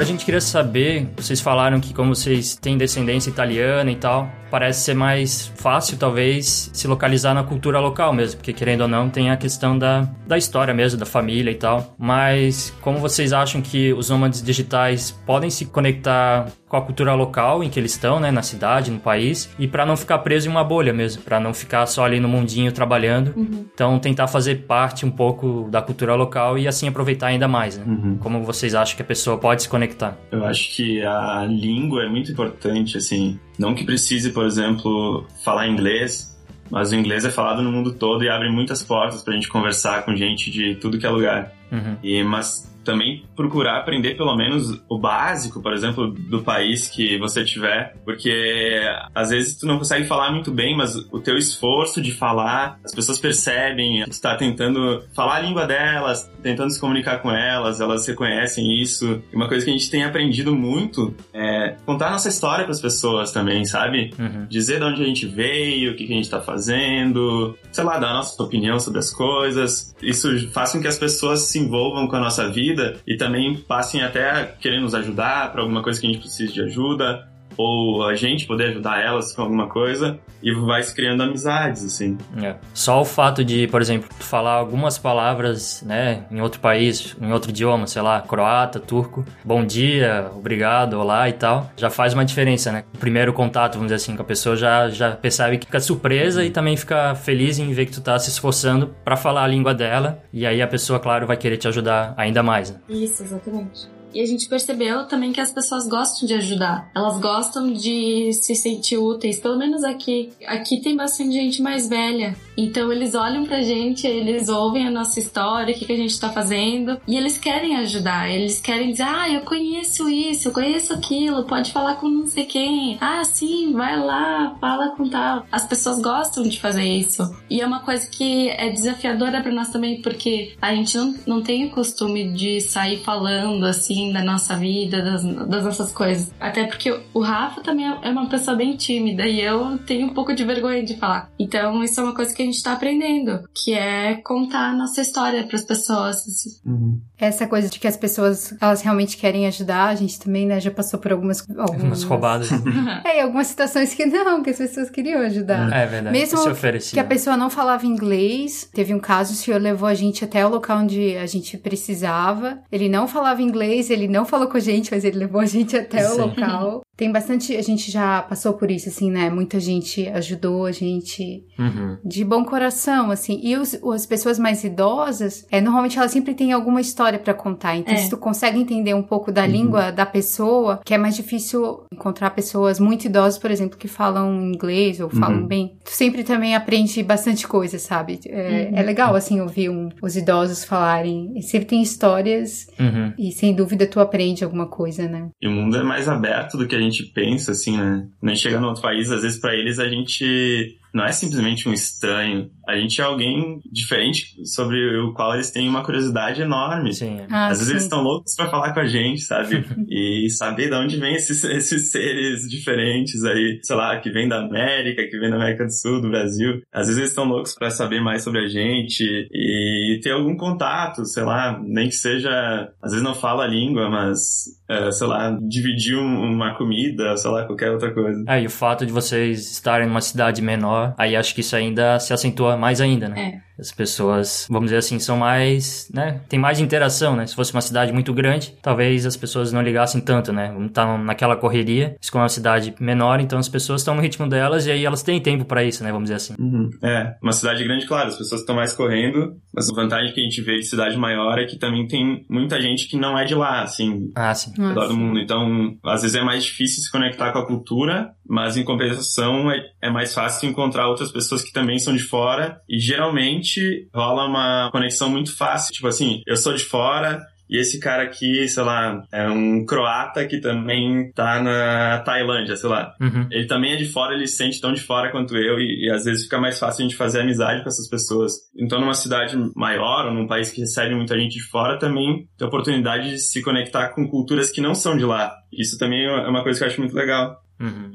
Agora a gente queria saber, vocês falaram que como vocês têm descendência italiana e tal, parece ser mais fácil talvez se localizar na cultura local mesmo, porque querendo ou não tem a questão da, da história mesmo, da família e tal. Mas como vocês acham que os nômades digitais podem se conectar com a cultura local em que eles estão, né, na cidade, no país, e para não ficar preso em uma bolha mesmo, para não ficar só ali no mundinho trabalhando. Então tentar fazer parte um pouco da cultura local e assim aproveitar ainda mais, né? Uhum. Como vocês acham que a pessoa pode se conectar? Eu acho que a língua é muito importante, assim. Não que precise, por exemplo, falar inglês, mas o inglês é falado no mundo todo e abre muitas portas pra gente conversar com gente de tudo que é lugar. Uhum. E, mas também procurar aprender pelo menos o básico, por exemplo, do país que você tiver, porque às vezes tu não consegue falar muito bem, mas o teu esforço de falar, as pessoas percebem que tu tá tentando falar a língua delas, tentando se comunicar com elas, elas reconhecem isso. E uma coisa que a gente tem aprendido muito é contar a nossa história para as pessoas também, sabe? Uhum. dizer de onde a gente veio, o que, que a gente tá fazendo, sei lá, dar a nossa opinião sobre as coisas. Isso faz com que as pessoas se envolvam com a nossa vida e também passem até a querer nos ajudar para alguma coisa que a gente precise de ajuda, ou a gente poder ajudar elas com alguma coisa, e vai se criando amizades, assim. É. Só o fato de, por exemplo, tu falar algumas palavras, né, em outro país, em outro idioma, sei lá, croata, turco, bom dia, obrigado, olá e tal, já faz uma diferença, né? O primeiro contato, vamos dizer assim, com a pessoa já, já percebe que fica surpresa e também fica feliz em ver que tu tá se esforçando para falar a língua dela, e aí a pessoa, claro, vai querer te ajudar ainda mais, né? Isso, exatamente. E a gente percebeu também que as pessoas gostam de ajudar. Elas gostam de se sentir úteis. Pelo menos aqui. Aqui tem bastante gente mais velha. Então eles olham pra gente, eles ouvem a nossa história, o que, que a gente tá fazendo. E eles querem ajudar. Eles querem dizer, ah, eu conheço isso, eu conheço aquilo, pode falar com não sei quem. Ah, sim, vai lá, fala com tal. As pessoas gostam de fazer isso. E é uma coisa que é desafiadora pra nós também, porque a gente não, não tem o costume de sair falando assim da nossa vida, das, das nossas coisas. Até porque o Rafa também é uma pessoa bem tímida e eu tenho um pouco de vergonha de falar. Então, isso é uma coisa que a gente tá aprendendo, que é contar a nossa história pras pessoas. assim. Essa coisa de que as pessoas, elas realmente querem ajudar, a gente também, né, já passou por algumas... algumas Umas roubadas. É, e algumas situações que não, que as pessoas queriam ajudar. é verdade. Mesmo se oferecia. Que a pessoa não falava inglês. Teve um caso, o senhor levou a gente até o local onde a gente precisava. Ele não falava inglês, ele não falou com a gente, mas ele levou a gente até o Sim. local. Tem bastante, a gente já passou por isso, assim, né? Muita gente ajudou a gente Uhum. de bom bom coração, assim. E os, as pessoas mais idosas, é, normalmente elas sempre têm alguma história para contar. Então, é. se tu consegue entender um pouco da uhum. língua da pessoa, que é mais difícil encontrar pessoas muito idosas, por exemplo, que falam inglês ou falam uhum. bem, tu sempre também aprende bastante coisa, sabe? É, uhum. é legal, assim, ouvir um, os idosos falarem. E sempre tem histórias uhum. e, sem dúvida, tu aprende alguma coisa, né? E o mundo é mais aberto do que a gente pensa, assim, né? Nem chega no outro país, às vezes para eles a gente não é simplesmente um estranho. A gente é alguém diferente sobre o qual eles têm uma curiosidade enorme. Sim. Ah, Às vezes sim. eles estão loucos para falar com a gente, sabe? e saber de onde vem esses, esses seres diferentes aí, sei lá, que vem da América, que vem da América do Sul, do Brasil. Às vezes eles estão loucos para saber mais sobre a gente e ter algum contato, sei lá, nem que seja, às vezes não fala a língua, mas, é, sei lá, dividir uma comida, sei lá, qualquer outra coisa. É, e o fato de vocês estarem numa cidade menor aí acho que isso ainda se acentua mais ainda, né? As pessoas, vamos dizer assim, são mais, né? Tem mais interação, né? Se fosse uma cidade muito grande, talvez as pessoas não ligassem tanto, né? Vamos estar naquela correria. Isso é uma cidade menor, então as pessoas estão no ritmo delas e aí elas têm tempo para isso, né? Vamos dizer assim. Uhum. É, uma cidade grande, claro, as pessoas estão mais correndo, mas a vantagem que a gente vê de cidade maior é que também tem muita gente que não é de lá, assim, ah, sim. Ah, redor do mundo. Então, às vezes é mais difícil se conectar com a cultura, mas em compensação é, é mais fácil encontrar outras pessoas que também são de fora e geralmente rola uma conexão muito fácil. Tipo assim, eu sou de fora, e esse cara aqui, sei lá, é um croata que também tá na Tailândia, sei lá. Uhum. Ele também é de fora, ele se sente tão de fora quanto eu e, e, às vezes fica mais fácil a gente fazer amizade com essas pessoas. Então, numa cidade maior ou num país que recebe muita gente de fora, também tem a oportunidade de se conectar com culturas que não são de lá. Isso também é uma coisa que eu acho muito legal. Uhum.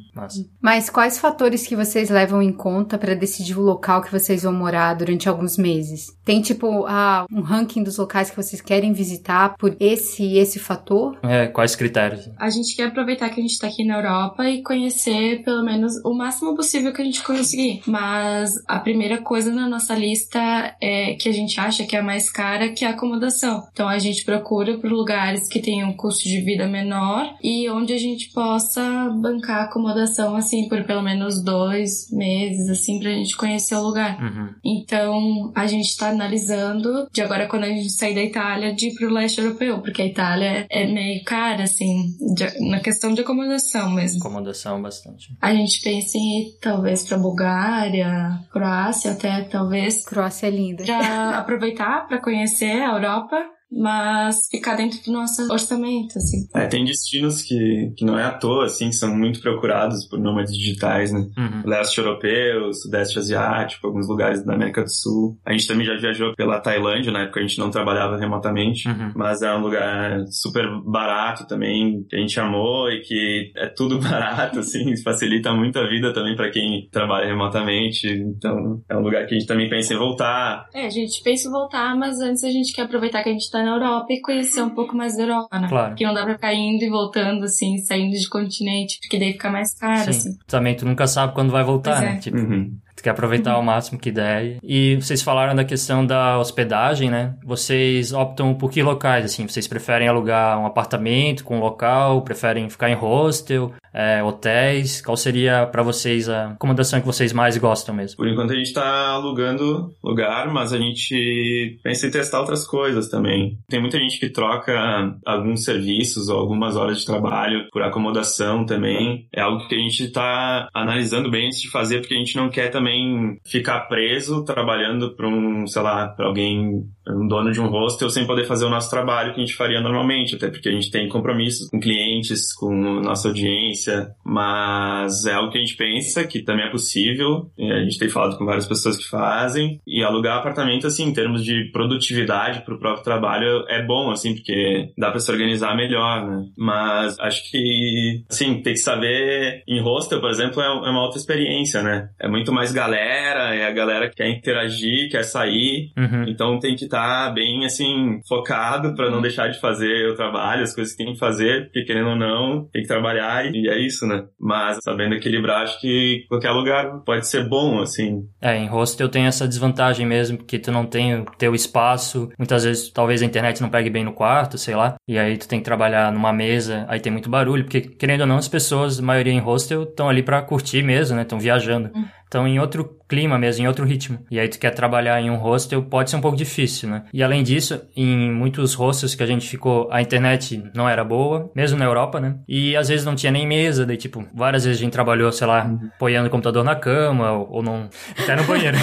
Mas quais fatores que vocês levam em conta para decidir o local que vocês vão morar durante alguns meses? Tem tipo ah, um ranking dos locais que vocês querem visitar por esse e esse fator? É, quais critérios? A gente quer aproveitar que a gente tá aqui na Europa e conhecer pelo menos o máximo possível que a gente conseguir. Mas a primeira coisa na nossa lista é que a gente acha que é a mais cara, que é a acomodação. Então a gente procura por lugares que tenham um custo de vida menor e onde a gente possa bancar a acomodação assim por pelo menos dois meses, assim, pra gente conhecer o lugar. Uhum. Então, a gente tá analisando de agora quando a gente sair da Itália de ir pro leste europeu, porque a Itália é meio cara, assim, de- na questão de acomodação mesmo. Acomodação bastante. A gente pensa em ir talvez pra Bulgária, Croácia até, talvez, Croácia é linda. pra aproveitar pra conhecer a Europa, mas ficar dentro do nosso orçamento, assim. É, tem destinos que, que não é à toa, assim, que são muito procurados por nômades digitais, né? Uhum. leste europeu, sudeste asiático, alguns lugares da América do Sul. A gente também já viajou pela Tailândia, na época a gente não trabalhava remotamente, Uhum. mas é um lugar super barato também, que a gente amou e que é tudo barato, assim, facilita muito a vida também para quem trabalha remotamente. Então, é um lugar que a gente também pensa em voltar. É, a gente pensa em voltar, mas antes a gente quer aproveitar que a gente tá na Europa e conhecer um pouco mais da Europa, né? Claro. Porque não dá pra ficar indo e voltando, assim, saindo de continente, porque daí fica mais caro, Sim. assim. Também tu nunca sabe quando vai voltar, Pois né? é. Tipo, Uhum. Tu quer aproveitar ao máximo que der. E vocês falaram da questão da hospedagem, né? Vocês optam por que locais, assim? Vocês preferem alugar um apartamento com um local? Preferem ficar em hostel? é, hotéis? Qual seria pra vocês a acomodação que vocês mais gostam mesmo? Por enquanto a gente tá alugando lugar, mas a gente pensa em testar outras coisas também. Tem muita gente que troca alguns serviços ou algumas horas de trabalho por acomodação também. É algo que a gente tá analisando bem antes de fazer, porque a gente não quer também ficar preso trabalhando para um, sei lá, para alguém, um dono de um hostel sem poder fazer o nosso trabalho que a gente faria normalmente, até porque a gente tem compromissos com clientes, com nossa audiência, mas é algo que a gente pensa que também é possível. E a gente tem falado com várias pessoas que fazem. E alugar apartamento, assim, em termos de produtividade para o próprio trabalho, é bom, assim, porque dá para se organizar melhor, né? Mas acho que, assim, tem que saber. Em hostel, por exemplo, é é uma outra experiência, né? É muito mais galera, é a galera que quer interagir, quer sair. Uhum. Então tem que estar bem, assim, focado para não deixar de fazer o trabalho, as coisas que tem que fazer, porque querendo ou não, tem que trabalhar e é isso, né? Mas sabendo equilibrar, acho que qualquer lugar pode ser bom, assim. É, em hostel tem essa desvantagem mesmo, porque tu não tem o teu espaço. Muitas vezes, talvez a internet não pegue bem no quarto, sei lá. E aí tu tem que trabalhar numa mesa, aí tem muito barulho, porque querendo ou não, as pessoas, a maioria em hostel, estão ali pra curtir mesmo, né? Estão viajando. Hum. Estão em outro clima mesmo, em outro ritmo. E aí tu quer trabalhar em um hostel, pode ser um pouco difícil, né? E além disso, em muitos hostels que a gente ficou, a internet não era boa, mesmo na Europa, né? E às vezes não tinha nem mesa, daí tipo, várias vezes a gente trabalhou, sei lá, apoiando o computador na cama ou, ou não, até no banheiro.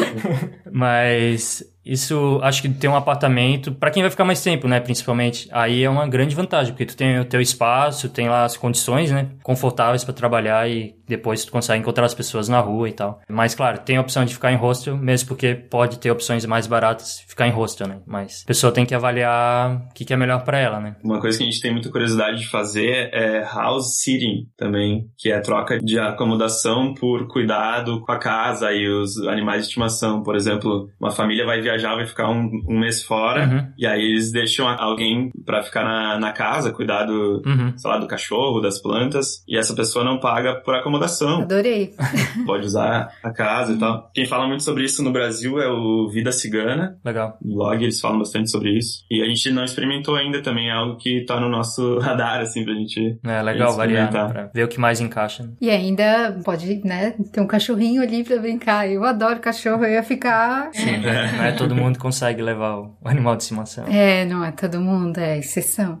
Mas isso, acho que ter um apartamento, para quem vai ficar mais tempo, né, principalmente, aí é uma grande vantagem, porque tu tem o teu espaço, tem lá as condições, né, confortáveis para trabalhar e depois tu consegue encontrar as pessoas na rua e tal. Mas claro, tem a opção de ficar em hostel, mesmo porque pode ter opções mais baratas ficar em hostel, né? Mas a pessoa tem que avaliar o que, que é melhor para ela, né? Uma coisa que a gente tem muita curiosidade de fazer é house sitting também, que é a troca de acomodação por cuidado com a casa e os animais de estimação. Por exemplo, uma família vai viajar, vai ficar um, um mês fora, Uhum. e aí eles deixam alguém para ficar na, na casa, cuidar do, Uhum. sei lá, do cachorro, das plantas, e essa pessoa não paga por acomodação. Adorei. Pode usar a casa e tal. Quem fala muito sobre isso no Brasil é o Vida Cigana. Legal. No blog eles falam bastante sobre isso. E a gente não experimentou ainda também, é algo que tá no nosso radar, assim, pra gente. É legal variar, né, Experimentar. pra ver o que mais encaixa. né? E ainda pode, né, ter um cachorrinho ali pra brincar. Eu adoro cachorro, eu ia ficar. Sim, não é todo mundo consegue levar o o animal de estimação. É, não é todo mundo, é exceção.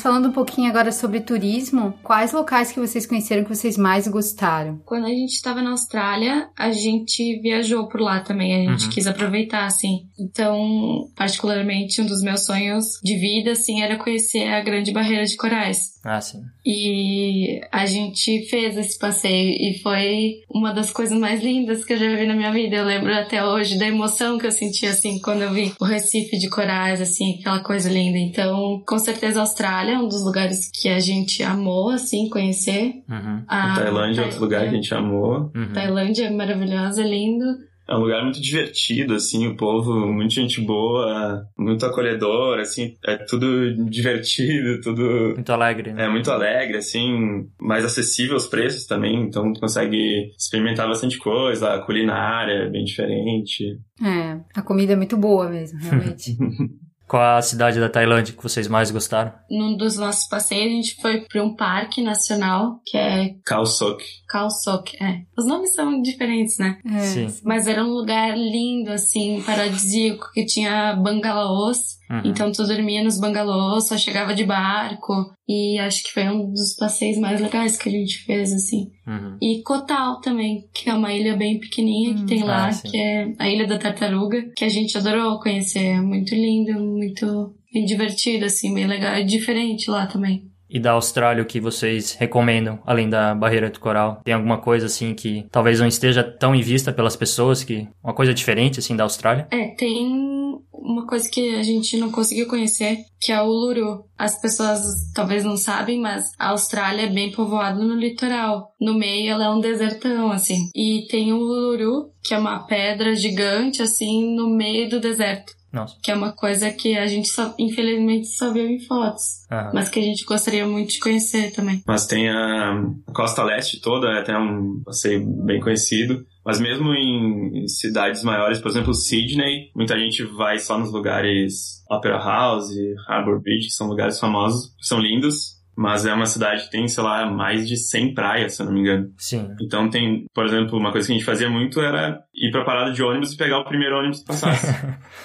Mas falando um pouquinho agora sobre turismo, quais locais que vocês conheceram que vocês mais gostaram? Quando a gente estava na Austrália, a gente viajou por lá também. A gente Uhum. quis aproveitar, assim. Então, particularmente, um dos meus sonhos de vida, assim, era conhecer a Grande Barreira de Corais. Ah, sim. E a gente fez esse passeio e foi uma das coisas mais lindas que eu já vi na minha vida. Eu lembro até hoje da emoção que eu senti assim quando eu vi o Recife de corais, assim, aquela coisa linda. Então, com certeza a Austrália é um dos lugares que a gente amou assim conhecer. Uhum. A A Tailândia é outro lugar que a gente amou. Uhum. Tailândia é maravilhosa, é lindo. É um lugar muito divertido, assim, o povo, muita gente boa, muito acolhedor, assim, é tudo divertido, tudo Muito alegre, né? é muito alegre, assim, mais acessível os preços também, então tu consegue experimentar bastante coisa, a culinária é bem diferente. É, a comida é muito boa mesmo, realmente. Qual a cidade da Tailândia que vocês mais gostaram? Num dos nossos passeios, a gente foi para um parque nacional que é Khao Sok. Khao Sok. É. Os nomes são diferentes, né? É. Sim. Mas era um lugar lindo, assim, paradisíaco, que tinha bangalôs. Uhum. Então tu dormia nos bangalôs, só chegava de barco. E acho que foi um dos passeios mais legais que a gente fez, assim. Uhum. E Kotal também, que é uma ilha bem pequenininha que Hum. tem lá, Ah, que é a Ilha da Tartaruga, que a gente adorou conhecer. É muito lindo, muito bem divertido, assim, bem legal. É diferente lá também. E da Austrália, o que vocês recomendam, além da barreira do coral? Tem alguma coisa assim que talvez não esteja tão em vista pelas pessoas, que uma coisa diferente assim da Austrália? É, tem uma coisa que a gente não conseguiu conhecer, que é o Uluru. As pessoas talvez não sabem, mas a Austrália é bem povoada no litoral. No meio ela é um desertão, assim. E tem o Uluru, que é uma pedra gigante, assim, no meio do deserto. Nossa. Que é uma coisa que a gente só, infelizmente, só viu em fotos. Aham. Mas que a gente gostaria muito de conhecer também. Mas tem a costa leste toda, é até um passeio bem conhecido. Mas mesmo em cidades maiores, por exemplo, Sydney, muita gente vai só nos lugares Opera House, Harbour Beach, que são lugares famosos, que são lindos. Mas é uma cidade que tem, sei lá, mais de 100 praias, se eu não me engano. Sim. Então tem, por exemplo, uma coisa que a gente fazia muito era ir pra parada de ônibus e pegar o primeiro ônibus que passasse.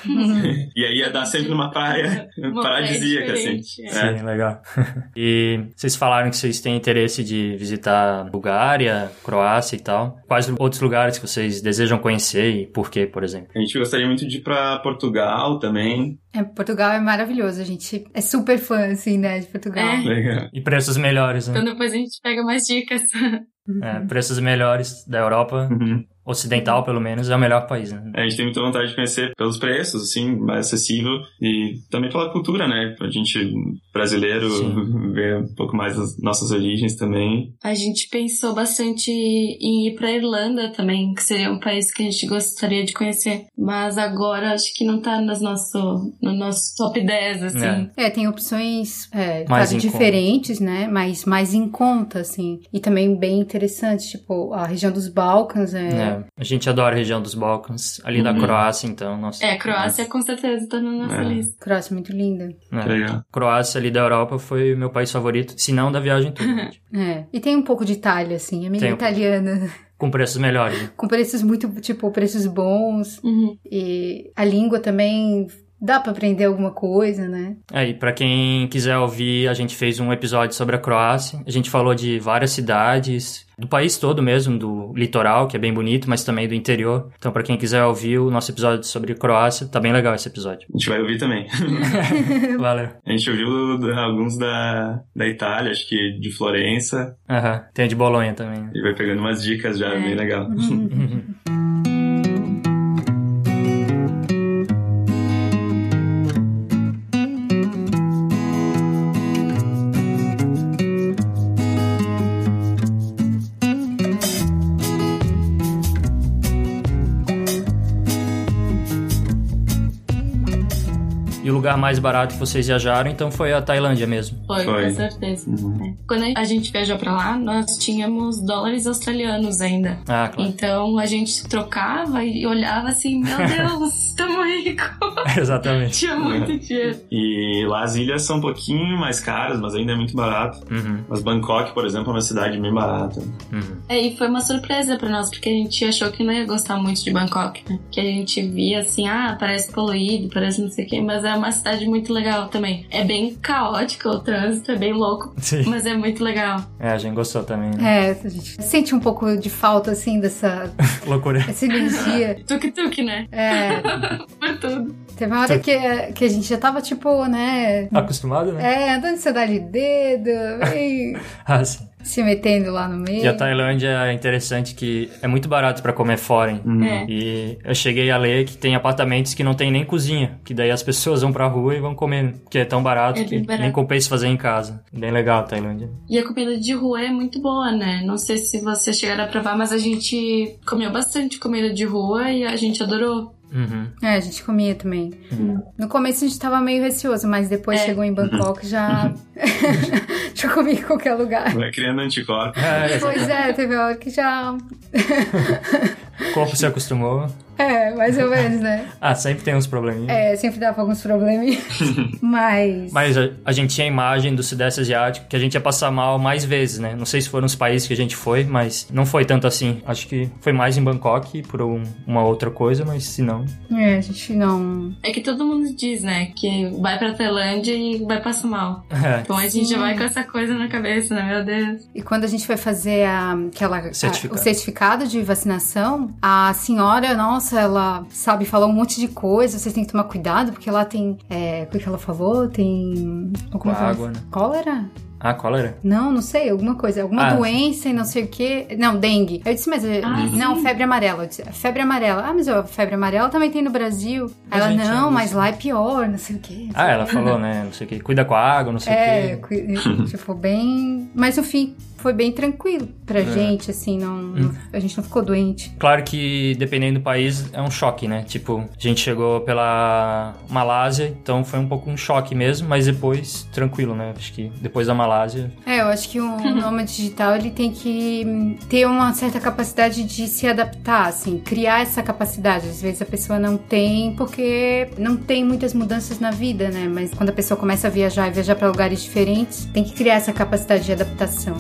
e aí ia dar sempre numa praia Uma paradisíaca, assim. É. Sim, legal. e vocês falaram que vocês têm interesse de visitar Bulgária, Croácia e tal. Quais outros lugares que vocês desejam conhecer e por quê, por exemplo? A gente gostaria muito de ir pra Portugal também. É, Portugal é maravilhoso, a gente é super fã, assim, né, de Portugal. É. Legal. E preços melhores, né? Então depois a gente pega mais dicas. É, preços melhores da Europa. Uhum. Ocidental, pelo menos, é o melhor país, né? A gente tem muita vontade de conhecer pelos preços, assim, mais acessível e também pela cultura, né? A gente, brasileiro, Sim. ver um pouco mais das nossas origens também. A gente pensou bastante em ir pra Irlanda também, que seria um país que a gente gostaria de conhecer. Mas agora acho que não tá nos nosso, no nosso top 10, assim. É. É, tem opções, é, Mais claro, em conta. diferentes, né? Mas mais em conta, assim. E também bem interessantes, tipo, a região dos Balcãs é... É, A gente adora a região dos Balcãs, ali da Uhum. Croácia, então, nossa. É, Croácia com certeza tá na nossa É. lista. Croácia é muito linda. É. Legal. Croácia ali da Europa foi o meu país favorito, se não da viagem toda. É. E tem um pouco de Itália, assim, é meio Tem um italiana. Com preços melhores. né? Com preços muito, tipo, preços bons. Uhum. E a língua também dá pra aprender alguma coisa, né? Aí, pra quem quiser ouvir, a gente fez um episódio sobre a Croácia. A gente falou de várias cidades, do país todo mesmo, do litoral, que é bem bonito, mas também do interior. Então, pra quem quiser ouvir o nosso episódio sobre Croácia, tá bem legal esse episódio. A gente vai ouvir também. Valeu. A gente ouviu alguns da, da Itália, acho que de Florença, Aham. Tem a de Bolonha também. né? e vai pegando umas dicas já, É. bem legal. lugar mais barato que vocês viajaram, então, foi a Tailândia mesmo. Foi, Foi. com certeza. Uhum. É. Quando a gente viajou pra lá, nós tínhamos dólares australianos ainda. Ah, claro. Então a gente trocava e olhava assim, meu Deus, tamo rico. Exatamente. Tinha muito dinheiro. E lá as ilhas são um pouquinho mais caras, mas ainda é muito barato. Uhum, Mas Bangkok, por exemplo, é uma cidade bem barata. uhum. É, e foi uma surpresa pra nós, porque a gente achou que não ia gostar muito de Bangkok, né? Que a gente via assim, ah, parece poluído, parece não sei o quê, mas é uma cidade muito legal também. É bem caótico o trânsito, é bem louco, Sim. mas é muito legal. É, a gente gostou também, né? É, a gente sente um pouco de falta, assim, dessa Loucura. essa energia. Tuk-tuk, né? É, Por tudo. teve uma hora que, que a gente já tava, tipo, né... Acostumado, né? É, andando de sandália de dedo, bem, Ah, sim. Se metendo lá no meio. E a Tailândia é interessante que é muito barato pra comer fora. Uhum. É. E eu cheguei a ler que tem apartamentos que não tem nem cozinha, que daí as pessoas vão pra rua e vão comer, porque é tão barato É que barato. nem compensa fazer em casa. Bem legal a Tailândia. E a comida de rua é muito boa, né? Não sei se vocês chegaram a provar, mas a gente comeu bastante comida de rua e a gente adorou. Uhum. É, a gente comia também. Uhum. No começo a gente tava meio receoso, mas depois É. chegou em Bangkok já. já comia em qualquer lugar. Vai criando anticorpos. É, Pois é, teve hora que já. o corpo se acostumou. É, mais ou menos, né? Ah, sempre tem uns probleminhas. É, sempre dava alguns probleminhas. mas. Mas a, a gente tinha a imagem do Sudeste Asiático que a gente ia passar mal mais vezes, né? Não sei se foram os países que a gente foi, mas não foi tanto assim. Acho que foi mais em Bangkok por um- uma outra coisa, mas se não. É, a gente não. É que todo mundo diz, né? Que vai pra Tailândia e vai passar mal. É. Então a gente já vai com essa coisa na cabeça, né? Meu Deus. E quando a gente foi fazer a, aquela, a- Certificado. o certificado de vacinação, a senhora, nossa, ela sabe falar um monte de coisa, vocês têm que tomar cuidado, porque lá tem. É, o que ela falou? Tem. Com alguma coisa- água, né? Cólera? Ah, cólera? Não, não sei, alguma coisa, alguma Ah. doença e não sei o que. Não, dengue. Eu disse, mas. é- Ah, não, sim. febre amarela. Eu disse, febre amarela. Ah, mas ó, febre amarela também tem no Brasil. Mas ela, a gente não, mas lá é pior, não sei o que. Ah, ela falou, né? Não sei o que. Cuida com a água, não sei É, o que. cui- tipo, bem. Mas no fim, foi bem tranquilo pra É. gente, assim, não, Hum. a gente não ficou doente. Claro que dependendo do país é um choque, né? Tipo, a gente chegou pela Malásia, então foi um pouco um choque mesmo, mas depois tranquilo, né? Acho que depois da Malásia. É, eu acho que o nômade digital ele tem que ter uma certa capacidade de se adaptar, assim, criar essa capacidade. Às vezes a pessoa não tem porque não tem muitas mudanças na vida, né? Mas quando a pessoa começa a viajar e viajar pra lugares diferentes, tem que criar essa capacidade de adaptação.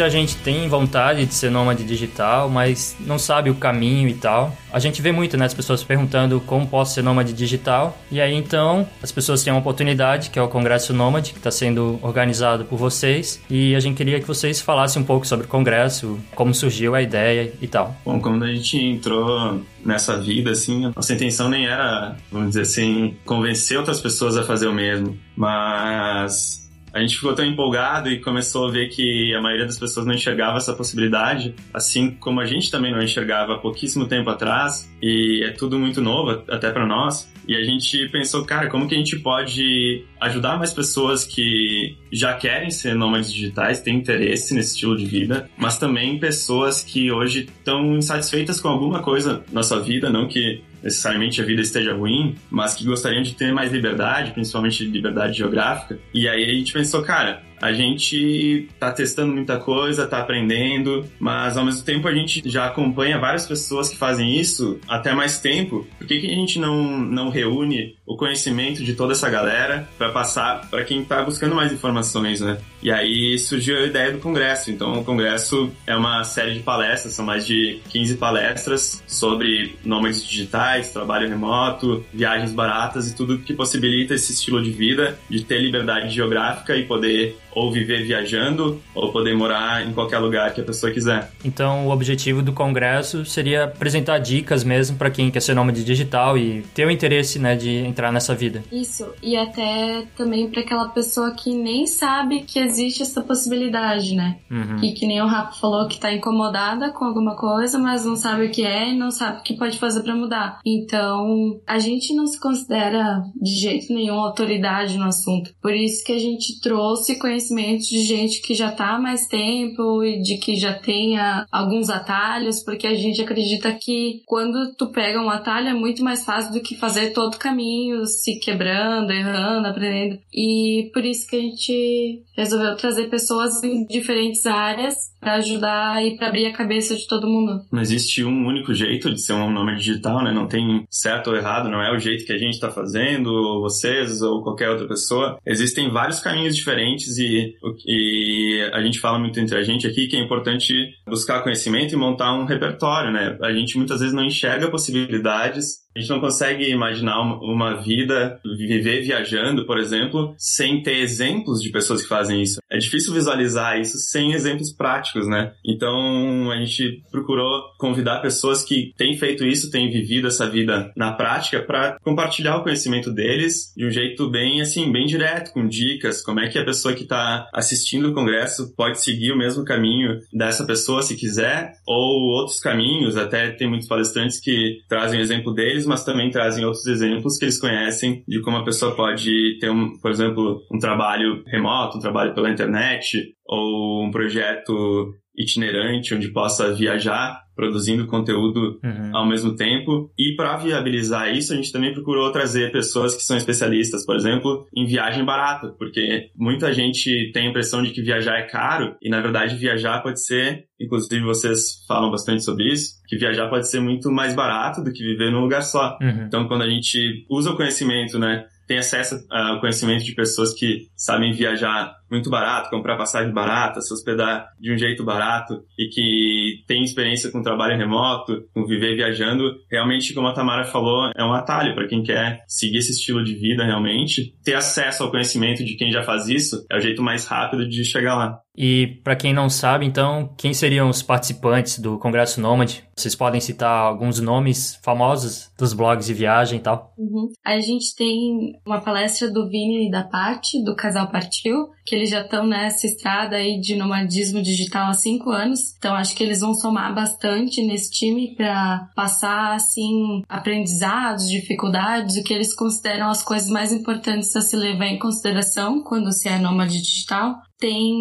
Muita gente tem vontade de ser nômade digital, mas não sabe o caminho e tal. A gente vê muito, né, as pessoas perguntando como posso ser nômade digital. E aí então as pessoas têm uma oportunidade, que é o Congresso Nômade, que está sendo organizado por vocês. E a gente queria que vocês falassem um pouco sobre o congresso, como surgiu a ideia e tal. Bom, quando a gente entrou nessa vida, assim, nossa intenção nem era, vamos dizer assim, convencer outras pessoas a fazer o mesmo, mas a gente ficou tão empolgado e começou a ver que a maioria das pessoas não enxergava essa possibilidade, assim como a gente também não enxergava há pouquíssimo tempo atrás, e é tudo muito novo até para nós. E a gente pensou, cara, como que a gente pode ajudar mais pessoas que já querem ser nômades digitais, têm interesse nesse estilo de vida, mas também pessoas que hoje estão insatisfeitas com alguma coisa na sua vida, não que necessariamente a vida esteja ruim, mas que gostariam de ter mais liberdade, principalmente liberdade geográfica. E aí a gente pensou, cara, a gente tá testando muita coisa, tá aprendendo, mas ao mesmo tempo a gente já acompanha várias pessoas que fazem isso até mais tempo. Por que, que a gente não, não reúne o conhecimento de toda essa galera para passar para quem tá buscando mais informações, né? E aí surgiu a ideia do congresso. Então o congresso é uma série de palestras, são mais de 15 palestras sobre nômades digitais, trabalho remoto, viagens baratas e tudo que possibilita esse estilo de vida, de ter liberdade geográfica e poder ou viver viajando ou poder morar em qualquer lugar que a pessoa quiser. Então, o objetivo do congresso seria apresentar dicas mesmo para quem quer ser nômade digital e ter o interesse, né, de entrar nessa vida. Isso, e até também para aquela pessoa que nem sabe que existe essa possibilidade, né? Uhum. E que nem o Rafa falou que tá incomodada com alguma coisa, mas não sabe o que é e não sabe o que pode fazer para mudar. Então, a gente não se considera de jeito nenhum autoridade no assunto. Por isso que a gente trouxe conhecimento conhecimento de gente que já tá há mais tempo e de que já tenha alguns atalhos, porque a gente acredita que quando tu pega um atalho é muito mais fácil do que fazer todo o caminho, se quebrando, errando, aprendendo. E por isso que a gente resolveu trazer pessoas em diferentes áreas para ajudar e para abrir a cabeça de todo mundo. Não existe um único jeito de ser um nome digital, né? Não tem certo ou errado, não é o jeito que a gente está fazendo, ou vocês, ou qualquer outra pessoa. Existem vários caminhos diferentes e, e a gente fala muito entre a gente aqui que é importante buscar conhecimento e montar um repertório, né? A gente muitas vezes não enxerga possibilidades a gente não consegue imaginar uma vida, viver viajando, por exemplo, sem ter exemplos de pessoas que fazem isso. É difícil visualizar isso sem exemplos práticos, né? Então a gente procurou convidar pessoas que têm feito isso, têm vivido essa vida na prática, para compartilhar o conhecimento deles de um jeito bem, assim, bem direto, com dicas, como é que a pessoa que está assistindo o congresso pode seguir o mesmo caminho dessa pessoa se quiser, ou outros caminhos. Até tem muitos palestrantes que trazem o exemplo deles deles, mas também trazem outros exemplos que eles conhecem de como a pessoa pode ter, um, por exemplo, um trabalho remoto, um trabalho pela internet, ou um projeto itinerante onde possa viajar produzindo conteúdo uhum. ao mesmo tempo. E para viabilizar isso, a gente também procurou trazer pessoas que são especialistas, por exemplo, em viagem barata, porque muita gente tem a impressão de que viajar é caro e na verdade viajar pode ser, inclusive vocês falam bastante sobre isso, que viajar pode ser muito mais barato do que viver num lugar só. Uhum. Então, quando a gente usa o conhecimento, né, tem acesso ao conhecimento de pessoas que sabem viajar muito barato, comprar passagem barata, se hospedar de um jeito barato e que tem experiência com trabalho remoto, com viver viajando, realmente, como a Tamara falou, é um atalho para quem quer seguir esse estilo de vida realmente. Ter acesso ao conhecimento de quem já faz isso é o jeito mais rápido de chegar lá. E para quem não sabe, então, quem seriam os participantes do Congresso Nômade? Vocês podem citar alguns nomes famosos dos blogs de viagem e tal? Uhum. A gente tem uma palestra do Vini e da Paty, do Casal Partiu, que eles já estão nessa estrada aí de nomadismo digital há cinco anos. Então acho que eles vão somar bastante nesse time para passar assim aprendizados, dificuldades, o que eles consideram as coisas mais importantes a se levar em consideração quando se é nômade digital. Tem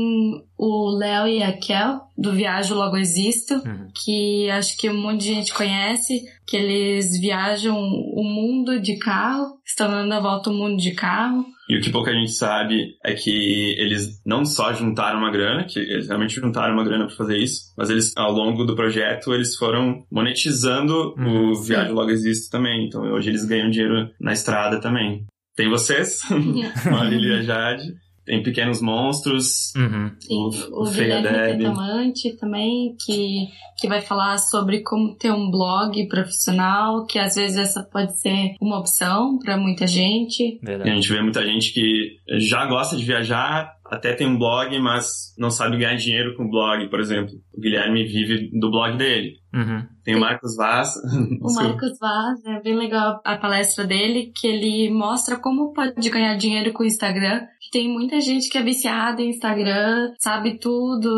o Léo e a Kel, do Viajo Logo Existo, uhum. que acho que um monte de gente conhece, que eles viajam o mundo de carro, estão dando a volta ao mundo de carro. E o que pouca gente sabe é que eles não só juntaram uma grana, que eles realmente juntaram uma grana para fazer isso, mas eles, ao longo do projeto, eles foram monetizando uhum, o Viagem Logo Existo também. Então hoje eles ganham dinheiro na estrada também. Tem vocês, a Lilia Jade, tem Pequenos Monstros, Uhum. Tem o o, Guilherme Deb. Petamante também, que, que vai falar sobre como ter um blog profissional, que às vezes essa pode ser uma opção para muita gente. E a Verdade. gente vê muita gente que já gosta de viajar, até tem um blog, mas não sabe ganhar dinheiro com o blog, por exemplo. O Guilherme vive do blog dele. Uhum. Tem o Marcos Vaz. O Marcos Vaz, é bem legal a palestra dele, que ele mostra como pode ganhar dinheiro com o Instagram. Tem muita gente que é viciada em Instagram, sabe tudo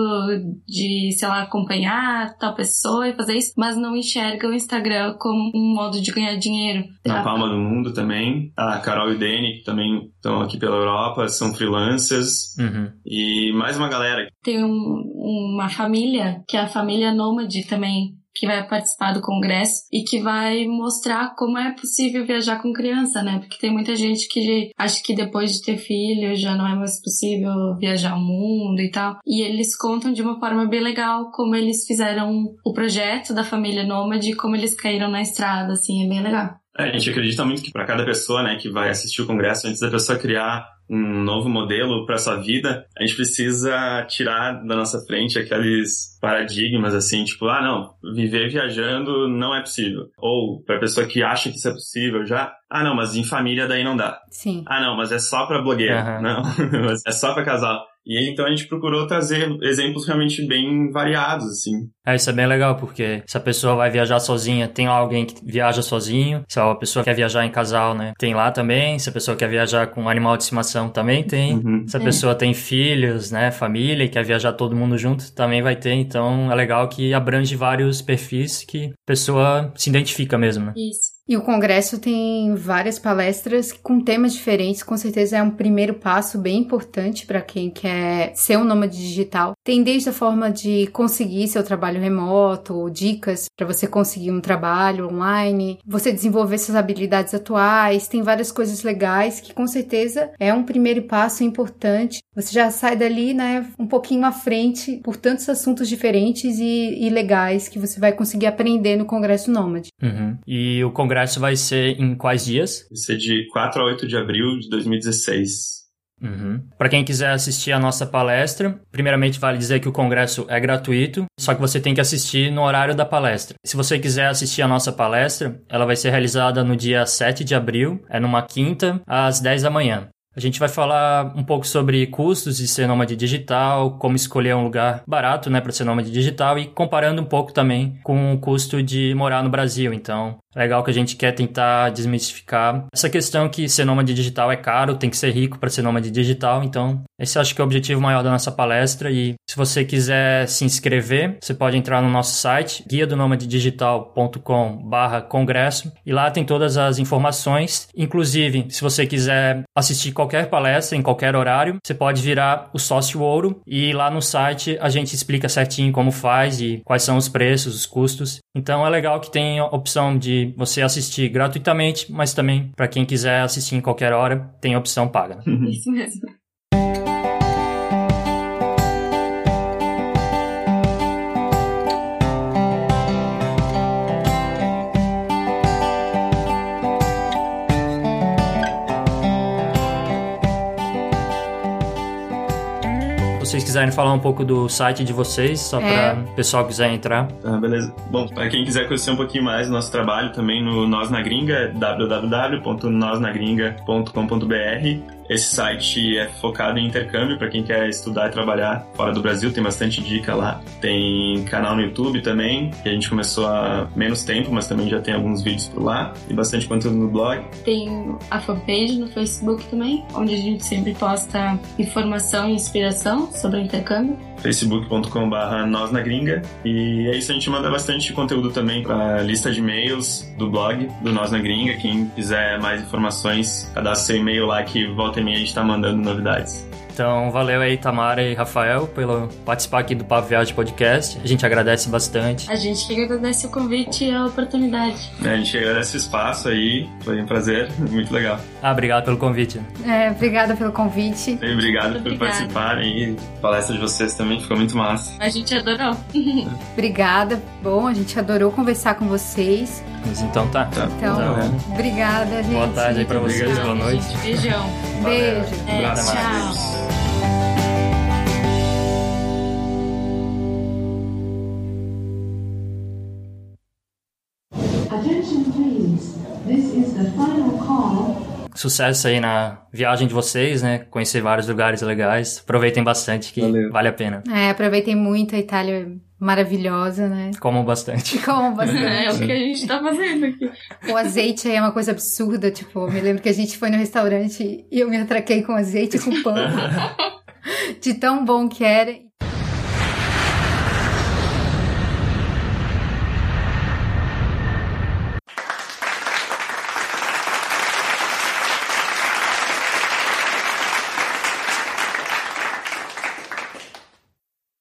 de, sei lá, acompanhar tal pessoa e fazer isso, mas não enxerga o Instagram como um modo de ganhar dinheiro. Na A- Palma do Mundo também. A Carol e o Dani, que também estão aqui pela Europa, são freelancers. Uhum. E mais uma galera. Tem um- uma família, que é a família Nômade também, que vai participar do congresso e que vai mostrar como é possível viajar com criança, né? Porque tem muita gente que acha que depois de ter filho já não é mais possível viajar o mundo e tal. E eles contam de uma forma bem legal como eles fizeram o projeto da família Nômade e como eles caíram na estrada, assim, é bem legal. É, a gente acredita muito que para cada pessoa, né, que vai assistir o congresso, antes da pessoa criar um novo modelo para sua vida, a gente precisa tirar da nossa frente aqueles paradigmas assim, tipo, ah, não, viver viajando não é possível. Ou para pessoa que acha que isso é possível já, ah, não, mas em família daí não dá. Sim. Ah, não, mas é só para blogueiro. Aham. Não, mas é só para casal. E aí, então a gente procurou trazer exemplos realmente bem variados, assim. É, isso é bem legal, porque se a pessoa vai viajar sozinha, tem lá alguém que viaja sozinho. Se a pessoa quer viajar em casal, né? Tem lá também. Se a pessoa quer viajar com animal de estimação, também tem. Uhum. Se a É. pessoa tem filhos, né, família e quer viajar todo mundo junto, também vai ter. Então é legal que abrange vários perfis que a pessoa se identifica mesmo, né? Isso. E o congresso tem várias palestras com temas diferentes, com certeza é um primeiro passo bem importante para quem quer ser um nômade digital. Tem desde a forma de conseguir seu trabalho remoto, dicas para você conseguir um trabalho online, você desenvolver suas habilidades atuais, tem várias coisas legais que com certeza é um primeiro passo importante. Você já sai dali, né, um pouquinho à frente por tantos assuntos diferentes e, e legais que você vai conseguir aprender no Congresso Nômade. Uhum. E o congresso vai ser em quais dias? Vai ser de 4 a 8 de abril de 2016. Uhum. Para quem quiser assistir a nossa palestra, primeiramente vale dizer que o congresso é gratuito, só que você tem que assistir no horário da palestra. Se você quiser assistir a nossa palestra, ela vai ser realizada no dia 7 de abril, é numa quinta, às 10 da manhã. A gente vai falar um pouco sobre custos de ser nômade digital, como escolher um lugar barato, né, para ser nômade digital e comparando um pouco também com o custo de morar no Brasil. Então, legal que a gente quer tentar desmistificar essa questão que ser nômade digital é caro, tem que ser rico para ser nômade digital. Então, esse acho que é o objetivo maior da nossa palestra e se você quiser se inscrever, você pode entrar no nosso site guia do congresso e lá tem todas as informações, inclusive se você quiser assistir qualquer palestra em qualquer horário, você pode virar o sócio ouro e lá no site a gente explica certinho como faz e quais são os preços, os custos. Então é legal que tem a opção de você assistir gratuitamente, mas também para quem quiser assistir em qualquer hora, tem a opção paga. né? Isso mesmo. Vocês quiserem falar um pouco do site de vocês, só É. para o pessoal que quiser entrar. Ah, beleza. Bom, para quem quiser conhecer um pouquinho mais do nosso trabalho também no Nós na Gringa, é www.nosnagringa.com.br. Esse site é focado em intercâmbio para quem quer estudar e trabalhar fora do Brasil, tem bastante dica lá. Tem canal no YouTube também, que a gente começou há menos tempo, mas também já tem alguns vídeos por lá e bastante conteúdo no blog. Tem a fanpage no Facebook também, onde a gente sempre posta informação e inspiração sobre o intercâmbio. facebook.com.br nós na gringa. E é isso a gente manda bastante conteúdo também para lista de e-mails do blog do Nós na Gringa. Quem quiser mais informações cadastre seu e-mail lá que volta e meia a gente tá mandando novidades Então, valeu aí, Tamara e Rafael, pelo participar aqui do Papo Viagem Podcast. A gente agradece bastante. A gente que agradece o convite e a oportunidade. a gente agradece o espaço aí foi um prazer muito legal Ah, obrigado pelo convite. É, obrigada pelo convite. e obrigado Muito por obrigada. participarem e a palestra de vocês também ficou muito massa A gente adorou. Obrigada. Bom, a gente adorou conversar com vocês. Mas então tá. Tá. Então, Então, obrigada, gente. Boa tarde aí pra vocês, Obrigado. boa noite. Gente, beijão. Beijo. É, tchau. Sucesso aí na viagem de vocês, né? Conhecer vários lugares legais. Aproveitem bastante, que Valeu. vale a pena. É, aproveitem muito a Itália maravilhosa, né? Comam bastante. Comam bastante. É, é o que a gente tá fazendo aqui. O azeite aí é uma coisa absurda, tipo, me lembro que a gente foi no restaurante e eu me atraquei com azeite com pão. de tão bom que era.